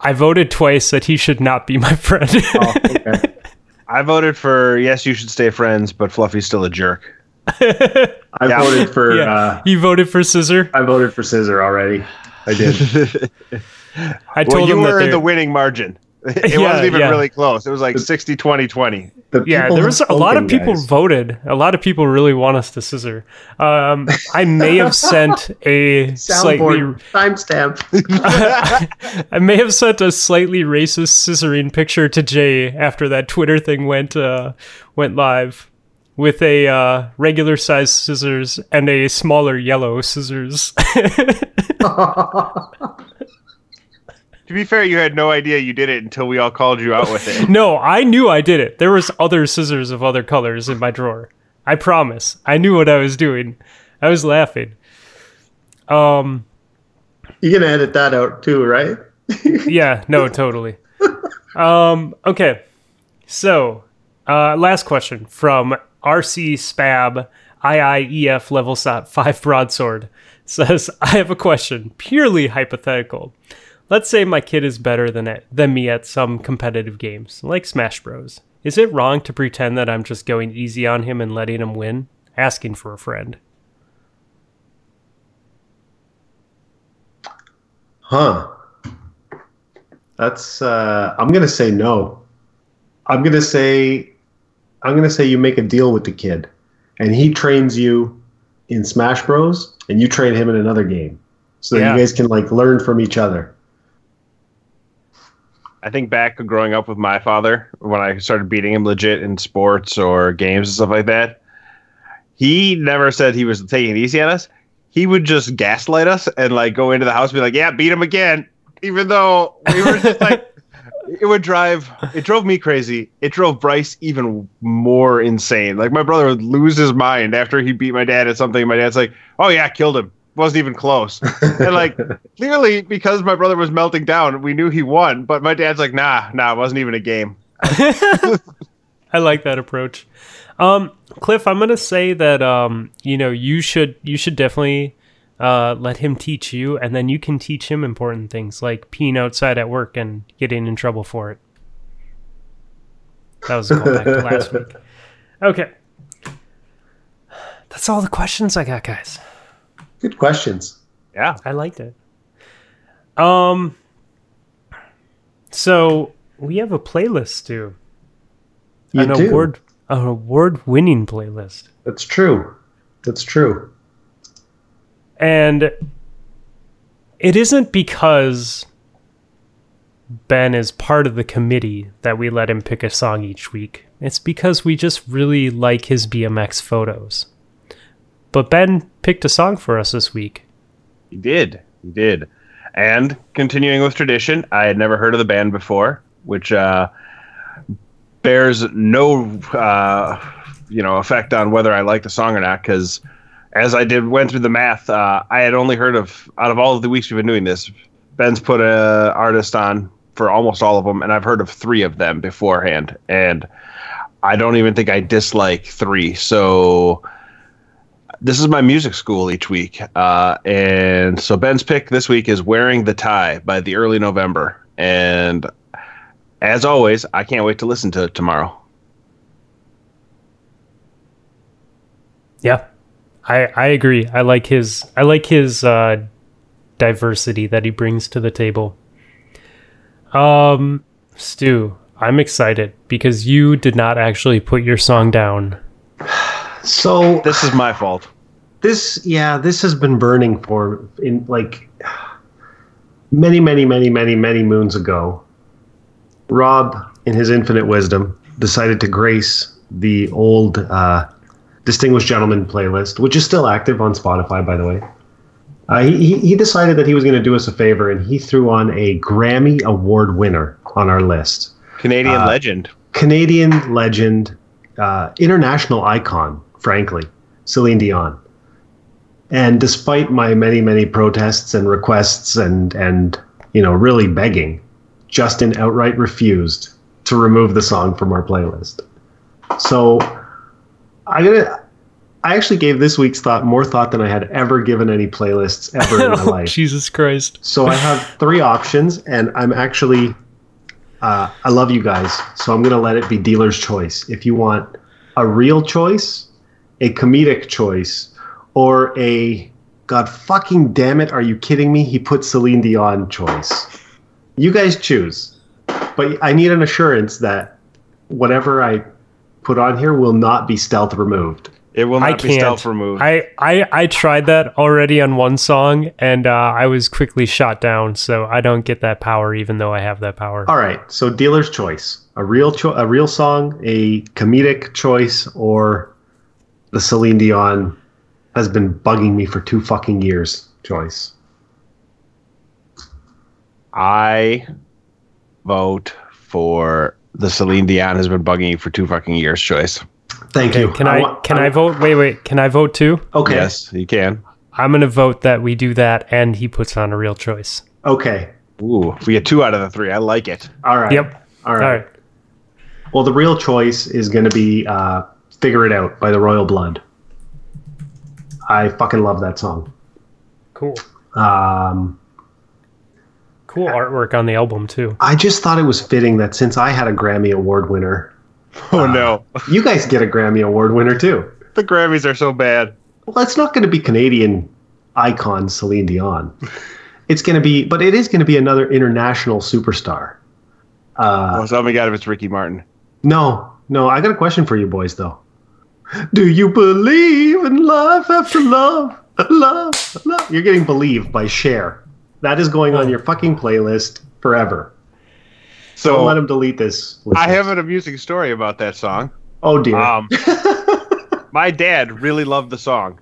I voted twice that he should not be my <laughs> friend. Oh, okay. I voted for yes, you should stay friends, but Fluffy's still a jerk. I Yeah. voted for. <laughs> yeah. Uh, you voted for Scissor? I voted for Scissor already. I did. <laughs> I Well, told you him that were in the winning margin. <laughs> It Yeah, wasn't even yeah. really close. It was like 60 20 20. The yeah, there have was a lot of people guys. voted. A lot of people really want us to scissor. Um, I may have sent a slightly timestamp. I may have sent a slightly racist scissoring picture to Jay after that Twitter thing went uh, went live with a uh, regular size scissors and a smaller yellow scissors. <laughs> To be fair, you had no idea you did it until we all called you out with it. <laughs> no, I knew I did it. There was other scissors of other colors in my drawer. I promise. I knew what I was doing. I was laughing. Um You're gonna edit that out too, right? <laughs> yeah, no, totally. Um, okay. So, uh, last question from RC Spab IIEF level sot 5 broadsword <laughs> says, I have a question, purely hypothetical. Let's say my kid is better than it, than me at some competitive games, like Smash Bros. Is it wrong to pretend that I'm just going easy on him and letting him win? Asking for a friend. Huh. That's uh I'm gonna say no. I'm gonna say I'm gonna say you make a deal with the kid and he trains you in Smash Bros and you train him in another game. So that Yeah. you guys can like learn from each other. I think back to growing up with my father when I started beating him legit in sports or games and stuff like that. He never said he was taking it easy on us. He would just gaslight us and like go into the house and be like, "Yeah, beat him again," even though we were just like. <laughs> It would drive. It drove me crazy. It drove Bryce even more insane. Like my brother would lose his mind after he beat my dad at something. My dad's like, "Oh yeah, killed him. Wasn't even close." and like <laughs> clearly because my brother was melting down, we knew he won. But my dad's like, "Nah, nah, it wasn't even a game." <laughs> I like that approach. Um, Cliff, I'm gonna say that um, you know you should you should definitely uh, let him teach you, and then you can teach him important things like peeing outside at work and getting in trouble for it. That was a callback to last <laughs> week. Okay, that's all the questions I got, guys. Good questions. Yeah, I liked it. Um, so we have a playlist too. You an do. award an award winning playlist. That's true. That's true. And it isn't because Ben is part of the committee that we let him pick a song each week. It's because we just really like his BMX photos. But Ben picked a song for us this week. he did. He did. And continuing with tradition, I had never heard of the band before, which uh, bears no, uh, you know, effect on whether I like the song or not. Because as I did went through the math, uh, I had only heard of out of all of the weeks we've been doing this, Ben's put a artist on for almost all of them, and I've heard of three of them beforehand. And I don't even think I dislike three. So this is my music school each week. Uh, and so Ben's pick this week is Wearing the Tie by the early November. And as always, I can't wait to listen to it tomorrow. Yeah, I I agree. I like his I like his uh, diversity that he brings to the table. Um, Stu, I'm excited because you did not actually put your song down. So This is my fault. this, yeah, this has been burning for in like many, many, many, many, many moons ago. Rob, in his infinite wisdom, decided to grace the old uh, Distinguished Gentleman playlist, which is still active on Spotify, by the way. Uh, he, he- decided that he was going to do us a favor and he threw on a Grammy Award winner on our list. Canadian Uh, legend. Canadian legend, uh, international icon, frankly, Celine Dion. And despite my many, many protests and requests and, and you know, really begging, Justin outright refused to remove the song from our playlist. So I gotta I actually gave this week's thought more thought than I had ever given any playlists ever in my <laughs> Oh, life. Jesus Christ. So I have three options, and I'm actually, uh, I love you guys, so I'm gonna let it be dealer's choice. If you want a real choice, a comedic choice, or a God fucking damn it, are you kidding me? He put Celine Dion choice. You guys choose, but I need an assurance that whatever I put on here will not be stealth removed. It will I not be can't. stealth removed. I, I I tried that already on one song and uh, I was quickly shot down, so I don't get that power even though I have that power. All right, so dealer's choice: a real cho- a real song, a comedic choice, or the Celine Dion has been bugging me for two fucking years choice. I vote for the Celine Dion has been bugging you for two fucking years choice. Thank Okay, you. can I, wa- can I vote? Wait, wait. Can I vote too? Okay. Yes, you can. I'm gonna vote that we do that and he puts on a real choice. Okay. Ooh, we get two out of the three. I like it. All right. Yep. All All right. right. Well, the real choice is going to be uh, "Figure It Out" by the Royal Blood. I fucking love that song. Cool. Um, Cool artwork on the album too. I just thought it was fitting that since I had a Grammy Award winner, <laughs> Oh no, you guys get a Grammy Award winner too. the Grammys are so bad. Well, it's not going to be Canadian icon Celine Dion. It's going to be, but it is going to be another international superstar. Uh, Oh, tell me God if it's Ricky Martin. no, no, I got a question for you boys though. Do you believe in life after love? Love, love. You're getting "Believe" by Cher. That is going on your fucking playlist forever. So Don't let him delete this. I have an amusing story about that song. Oh dear. Um, <laughs> my dad really loved the song,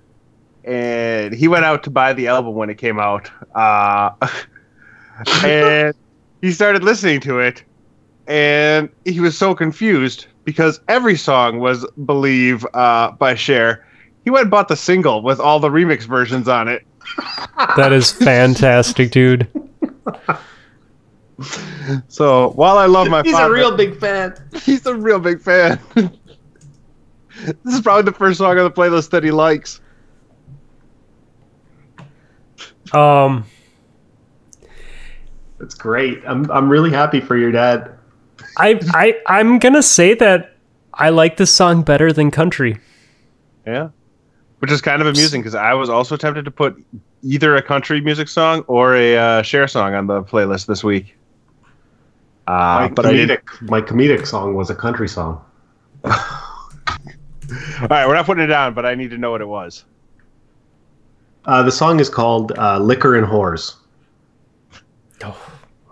and he went out to buy the album when it came out. Uh, <laughs> and he started listening to it, and he was so confused because every song was "Believe" uh, by Cher. He went and bought the single with all the remix versions on it. That is <laughs> fantastic, dude. <laughs> So while I love my He's father, a real big fan. <laughs> he's a real big fan. <laughs> this is probably the first song on the playlist that he likes. Um, That's great. I'm I'm really happy for your dad. I I I'm gonna say that I like this song better than country. Yeah. Which is kind of amusing because I was also tempted to put either a country music song or a uh, Cher song on the playlist this week. My Uh, but I comedic my comedic song was a country song. All right, we're not putting it down, but I need to know what it was. Uh, the song is called uh, "Liquor and Whores."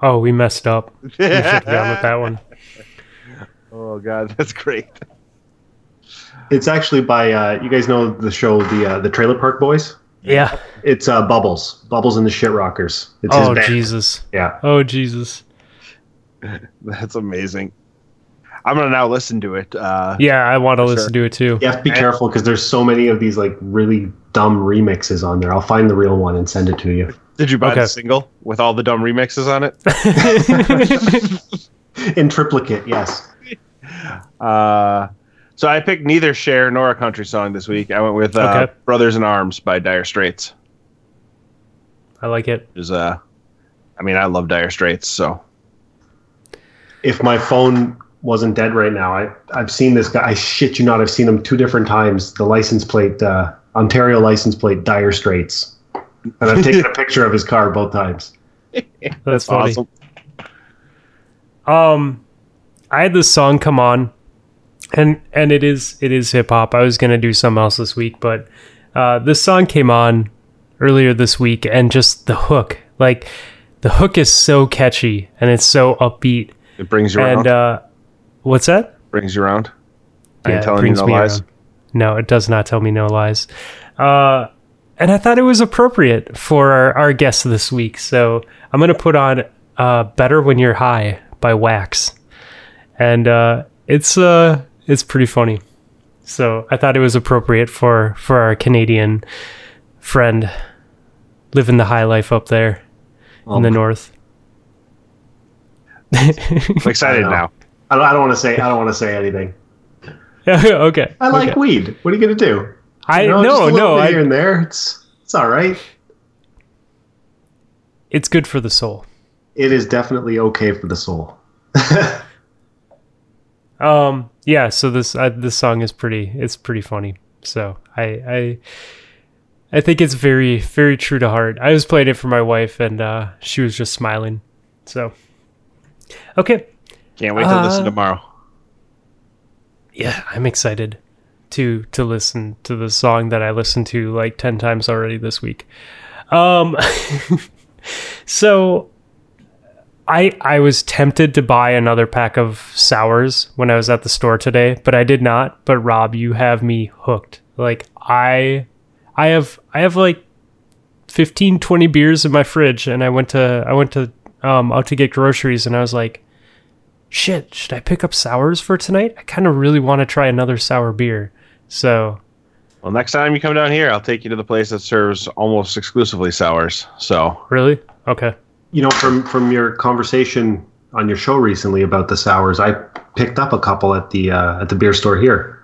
Oh, we messed up. <laughs> We should have gone with that one. Oh God, that's great. It's actually by uh, you guys know the show the uh, the Trailer Park Boys. Yeah. It's uh, Bubbles, Bubbles and the Shit Rockers. It's Oh his band. Jesus. Yeah, Oh Jesus. <laughs> That's amazing. I'm gonna now listen to it. Uh, Yeah, I want to Sure. listen to it too. you have to be careful because there's so many of these like really dumb remixes on there. I'll find the real one and send it to you Did you buy Okay. the single with all the dumb remixes on it? <laughs> <laughs> in triplicate. Yes. uh, so I picked neither Cher nor a country song this week. I went with uh, Okay. "Brothers in Arms" by Dire Straits. I like it. Is uh, I mean, I love Dire Straits, so If my phone wasn't dead right now, I I've seen this guy. I shit you not, I've seen him two different times. The license plate, uh, Ontario license plate, Dire Straits, and I've taken a <laughs> picture of his car both times. That's funny. awesome. Um, I had this song come on, and and it is it is hip hop. I was gonna do something else this week, but uh, this song came on earlier this week, and just the hook, like the hook is so catchy and it's so upbeat. It brings you around. And uh, what's that? brings you around. I Yeah, ain't it telling you brings no me lies. around. No, it does not tell me no lies. Uh, and I thought it was appropriate for our, our guest this week. So I'm going to put on uh, Better When You're High by Wax. And uh, it's uh, it's pretty funny. So I thought it was appropriate for, for our Canadian friend living the high life up there in the north. <laughs> I'm excited I now. I don't, I don't want to say. I don't want to say anything. <laughs> okay. I like okay. weed. What are you gonna do? I You know, no no. I, here and there. It's it's all right. it's good for the soul. It is definitely okay for the soul. <laughs> Um. Yeah. So this uh, this song is pretty. It's pretty funny. So I I I think it's very very true to heart. I was playing it for my wife, and uh, she was just smiling. So okay. Can't wait to listen Uh, tomorrow. Yeah, I'm excited to to listen to the song that I listened to like ten times already this week. Um. <laughs> so. I, I was tempted to buy another pack of sours when I was at the store today, but I did not. But Rob, you have me hooked. Like I I have I have like 15 20 beers in my fridge and I went to I went to um out to get groceries and I was like shit, should I pick up sours for tonight? I kind of really want to try another sour beer. So, Well, next time you come down here, I'll take you to the place that serves almost exclusively sours. So really? Okay. You know, from from your conversation on your show recently about the sours, I picked up a couple at the uh, at the beer store here.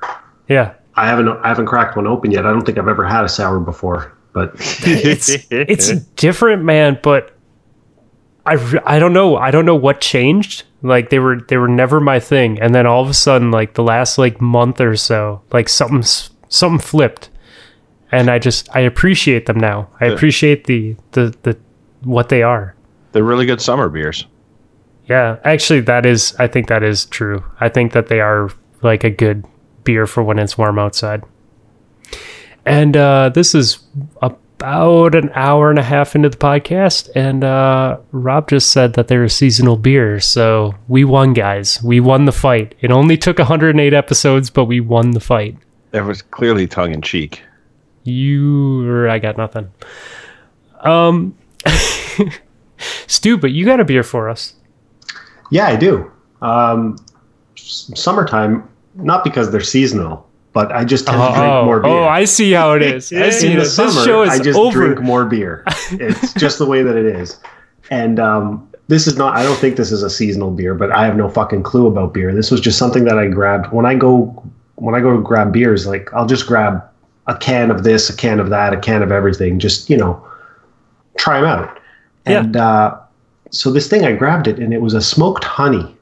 Yeah. I haven't I haven't cracked one open yet. I don't think I've ever had a sour before, but <laughs> It's it's different, man, but I, I don't know. I don't know what changed. Like they were they were never my thing, and then all of a sudden, like the last like month or so, like something something flipped, and I just I appreciate them now. I appreciate the the the what they are. they're really good summer beers. Yeah, actually, that is. I think that is true. I think that they are like a good beer for when it's warm outside. And uh, this is about an hour and a half into the podcast, and uh, Rob just said that they're a seasonal beer. So we won, guys. We won the fight. It only took 108 episodes, but we won the fight. It was clearly tongue in cheek. You, I got nothing. Um, <laughs> Stu, but you got a beer for us. yeah, I do. Um, s- summertime, not because they're seasonal, but I just tend to drink oh, more beer. oh, I see how it is. I <laughs> see in the this. summer, this show is I just over. drink more beer. <laughs> It's just the way that it is. And um, this is not. I don't think this is a seasonal beer, but I have no fucking clue about beer. This was just something that I grabbed when I go when I go to grab beers. Like I'll just grab a can of this, a can of that, a can of everything. Just you know, try them out. Yeah. And uh, so this thing, I grabbed it, and it was a smoked honey.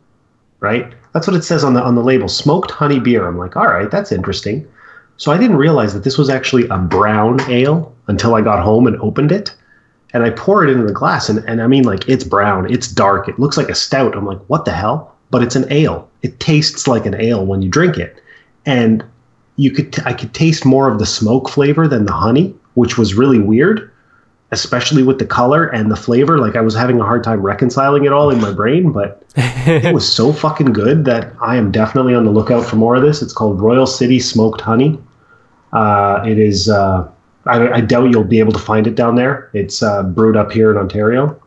Right. That's what it says on the on the label. Smoked honey beer. I'm like, all right, that's interesting. So I didn't realize that this was actually a brown ale until I got home and opened it. And I pour it into the glass, and, and I mean, like, it's brown, it's dark, it looks like a stout. I'm like, what the hell? But it's an ale. It tastes like an ale when you drink it. And you could, t- I could taste more of the smoke flavor than the honey, which was really weird, especially with the color and the flavor. Like, I was having a hard time reconciling it all in my brain, but it <laughs> was so fucking good that I am definitely on the lookout for more of this. It's called Royal City Smoked Honey. Uh, it is. Uh, I, I doubt you'll be able to find it down there. It's uh, brewed up here in Ontario,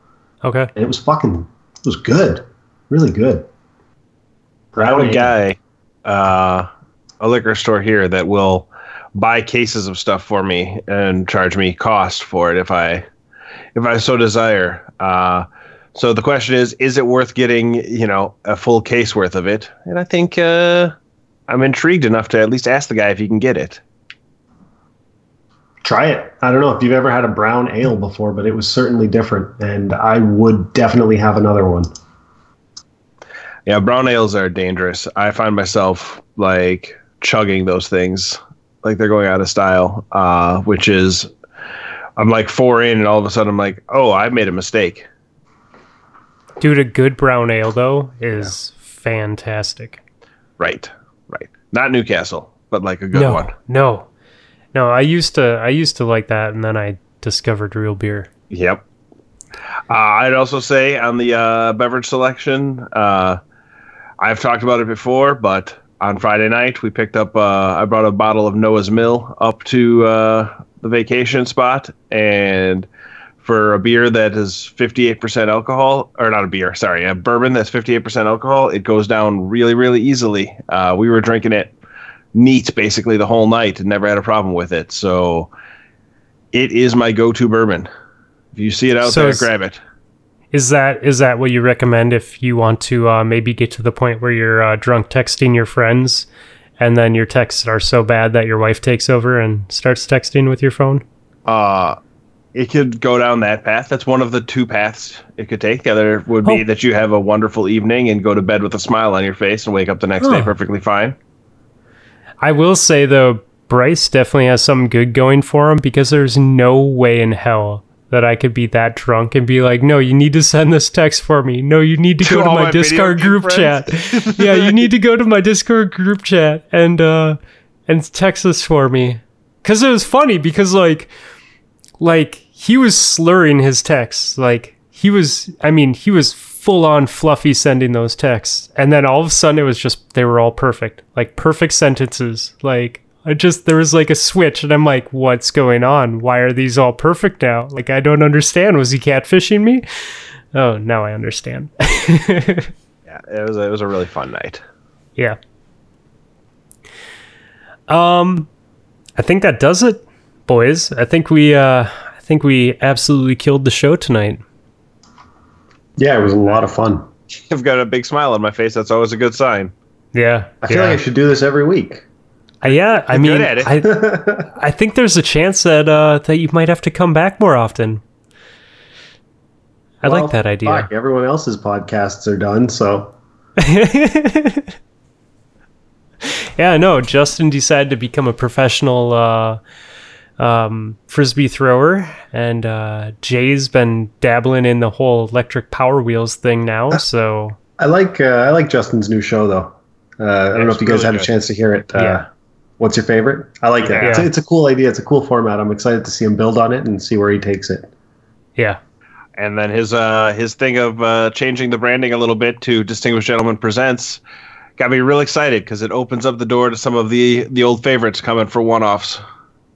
okay. and it was fucking. It was good, really good. I have a guy, uh, a liquor store here that will buy cases of stuff for me and charge me cost for it if I, if I so desire. Uh, So the question is, is it worth getting, you know, a full case worth of it? And I think uh, I'm intrigued enough to at least ask the guy if he can get it. Try it. I don't know if you've ever had a brown ale before, but it was certainly different, and I would definitely have another one. Yeah, brown ales are dangerous. I find myself like chugging those things like they're going out of style, uh, which is I'm like four in, and all of a sudden I'm like, oh, I made a mistake. Dude, a good brown ale though is fantastic. Right, right. Not Newcastle, but like a good no, one. no, no. I used to, I used to like that, and then I discovered real beer. Yep. Uh, I'd also say on the uh, beverage selection, uh, I've talked about it before, but on Friday night we picked up. Uh, I brought a bottle of Noah's Mill up to uh, the vacation spot, and for a beer that is 58% alcohol, or not a beer, sorry, a bourbon that's 58% alcohol, it goes down really, really easily. Uh, we were drinking it neat basically the whole night and never had a problem with it. So it is my go-to bourbon. If you see it out So there, grab it. Is that is that what you recommend if you want to uh, maybe get to the point where you're uh, drunk texting your friends, and then your texts are so bad that your wife takes over and starts texting with your phone? Uh, it could go down that path. That's one of the two paths it could take. The other would be Oh. that you have a wonderful evening and go to bed with a smile on your face and wake up the next day perfectly fine. I will say though, Bryce definitely has something good going for him because there's no way in hell that I could be that drunk and be like, "No, you need to send this text for me. No, you need to To go to all my, my Discord group friends." chat. <laughs> yeah, you need to go to my Discord group chat and uh and text this for me." Cuz it was funny because like like he was slurring his texts. Like he was I mean, he was full on fluffy sending those texts. And then all of a sudden it was just they were all perfect. Like perfect sentences. Like I just there was like a switch and I'm like, what's going on? Why are these all perfect now? Like I don't understand. Was he catfishing me? Oh, now I understand. <laughs> Yeah, it was a, it was a really fun night. yeah. Um I think that does it, boys. I think we uh I think we absolutely killed the show tonight. Yeah, it was a lot of fun. <laughs> I've got a big smile on my face. That's always a good sign. Yeah. I feel yeah. like I should do this every week. Uh, yeah, I mean, good at it. I, <laughs> I think there's a chance that uh, that you might have to come back more often. I Well, like that idea. Fuck, everyone else's podcasts are done, so <laughs> Yeah, no, Justin decided to become a professional uh, um, frisbee thrower, and uh, Jay's been dabbling in the whole electric power wheels thing now. So I like uh, I like Justin's new show though. Uh, I don't know if you guys really had a chance to hear it. Uh, Yeah. What's your favorite? I like that. Yeah. It's, a, it's a cool idea. It's a cool format. I'm excited to see him build on it and see where he takes it. yeah, And then his uh, his thing of uh, changing the branding a little bit to Distinguished Gentleman Presents got me real excited because it opens up the door to some of the the old favorites coming for one offs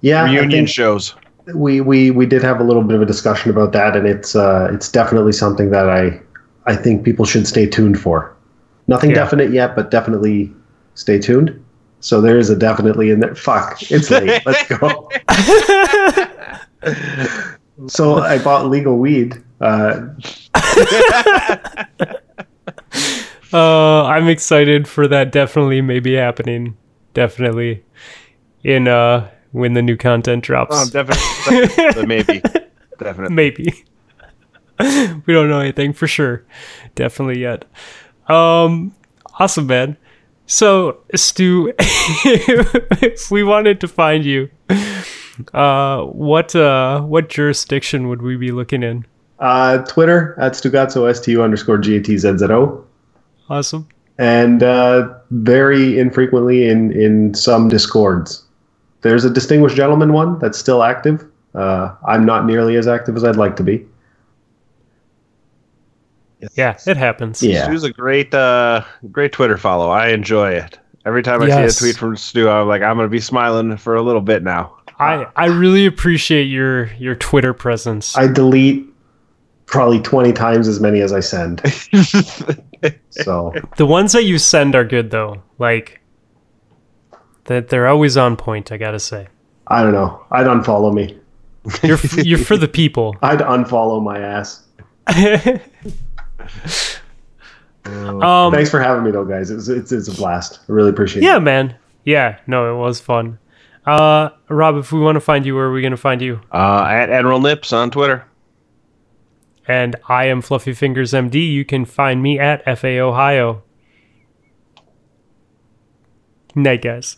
Yeah, I reunion shows. we, we we did have a little bit of a discussion about that, and it's uh, it's definitely something that I I think people should stay tuned for. Nothing Yeah. definite yet, but definitely stay tuned. So there is a definitely in there. Fuck, it's late. <laughs> Let's go. <laughs> so I bought legal weed. Uh, <laughs> uh, I'm excited for that. Definitely, maybe happening. Definitely, in uh, when the new content drops. Oh, definitely, definitely maybe, definitely. maybe we don't know anything for sure definitely yet um awesome man so stu <laughs> if we wanted to find you uh what uh what jurisdiction would we be looking in uh, Twitter at Stugazzo, S-T-U underscore G-A-T-Z-Z-O. awesome and uh, very infrequently in in some discords. There's a distinguished gentleman one that's still active. Uh, I'm not nearly as active as I'd like to be. Yeah it happens Yeah. Stu's a great uh, great Twitter follow. I enjoy it. Every time I Yes. see a tweet from Stu, I'm like, I'm gonna be smiling for a little bit now. i i really appreciate your your twitter presence I delete probably 20 times as many as I send. <laughs> so the ones that you send are good though like that they're always on point i gotta say I don't know. I'd unfollow me. you're f- you're for <laughs> the people I'd unfollow my ass. <laughs> Um, Thanks for having me, though, guys. It's it's, it's a blast. I really appreciate yeah, it. Yeah, man. Yeah, no, it was fun. Uh, Rob, if we want to find you, where are we going to find you? Uh, at Admiral Nips on Twitter. And I am Fluffy Fingers MD. You can find me at FA Ohio. Night, guys.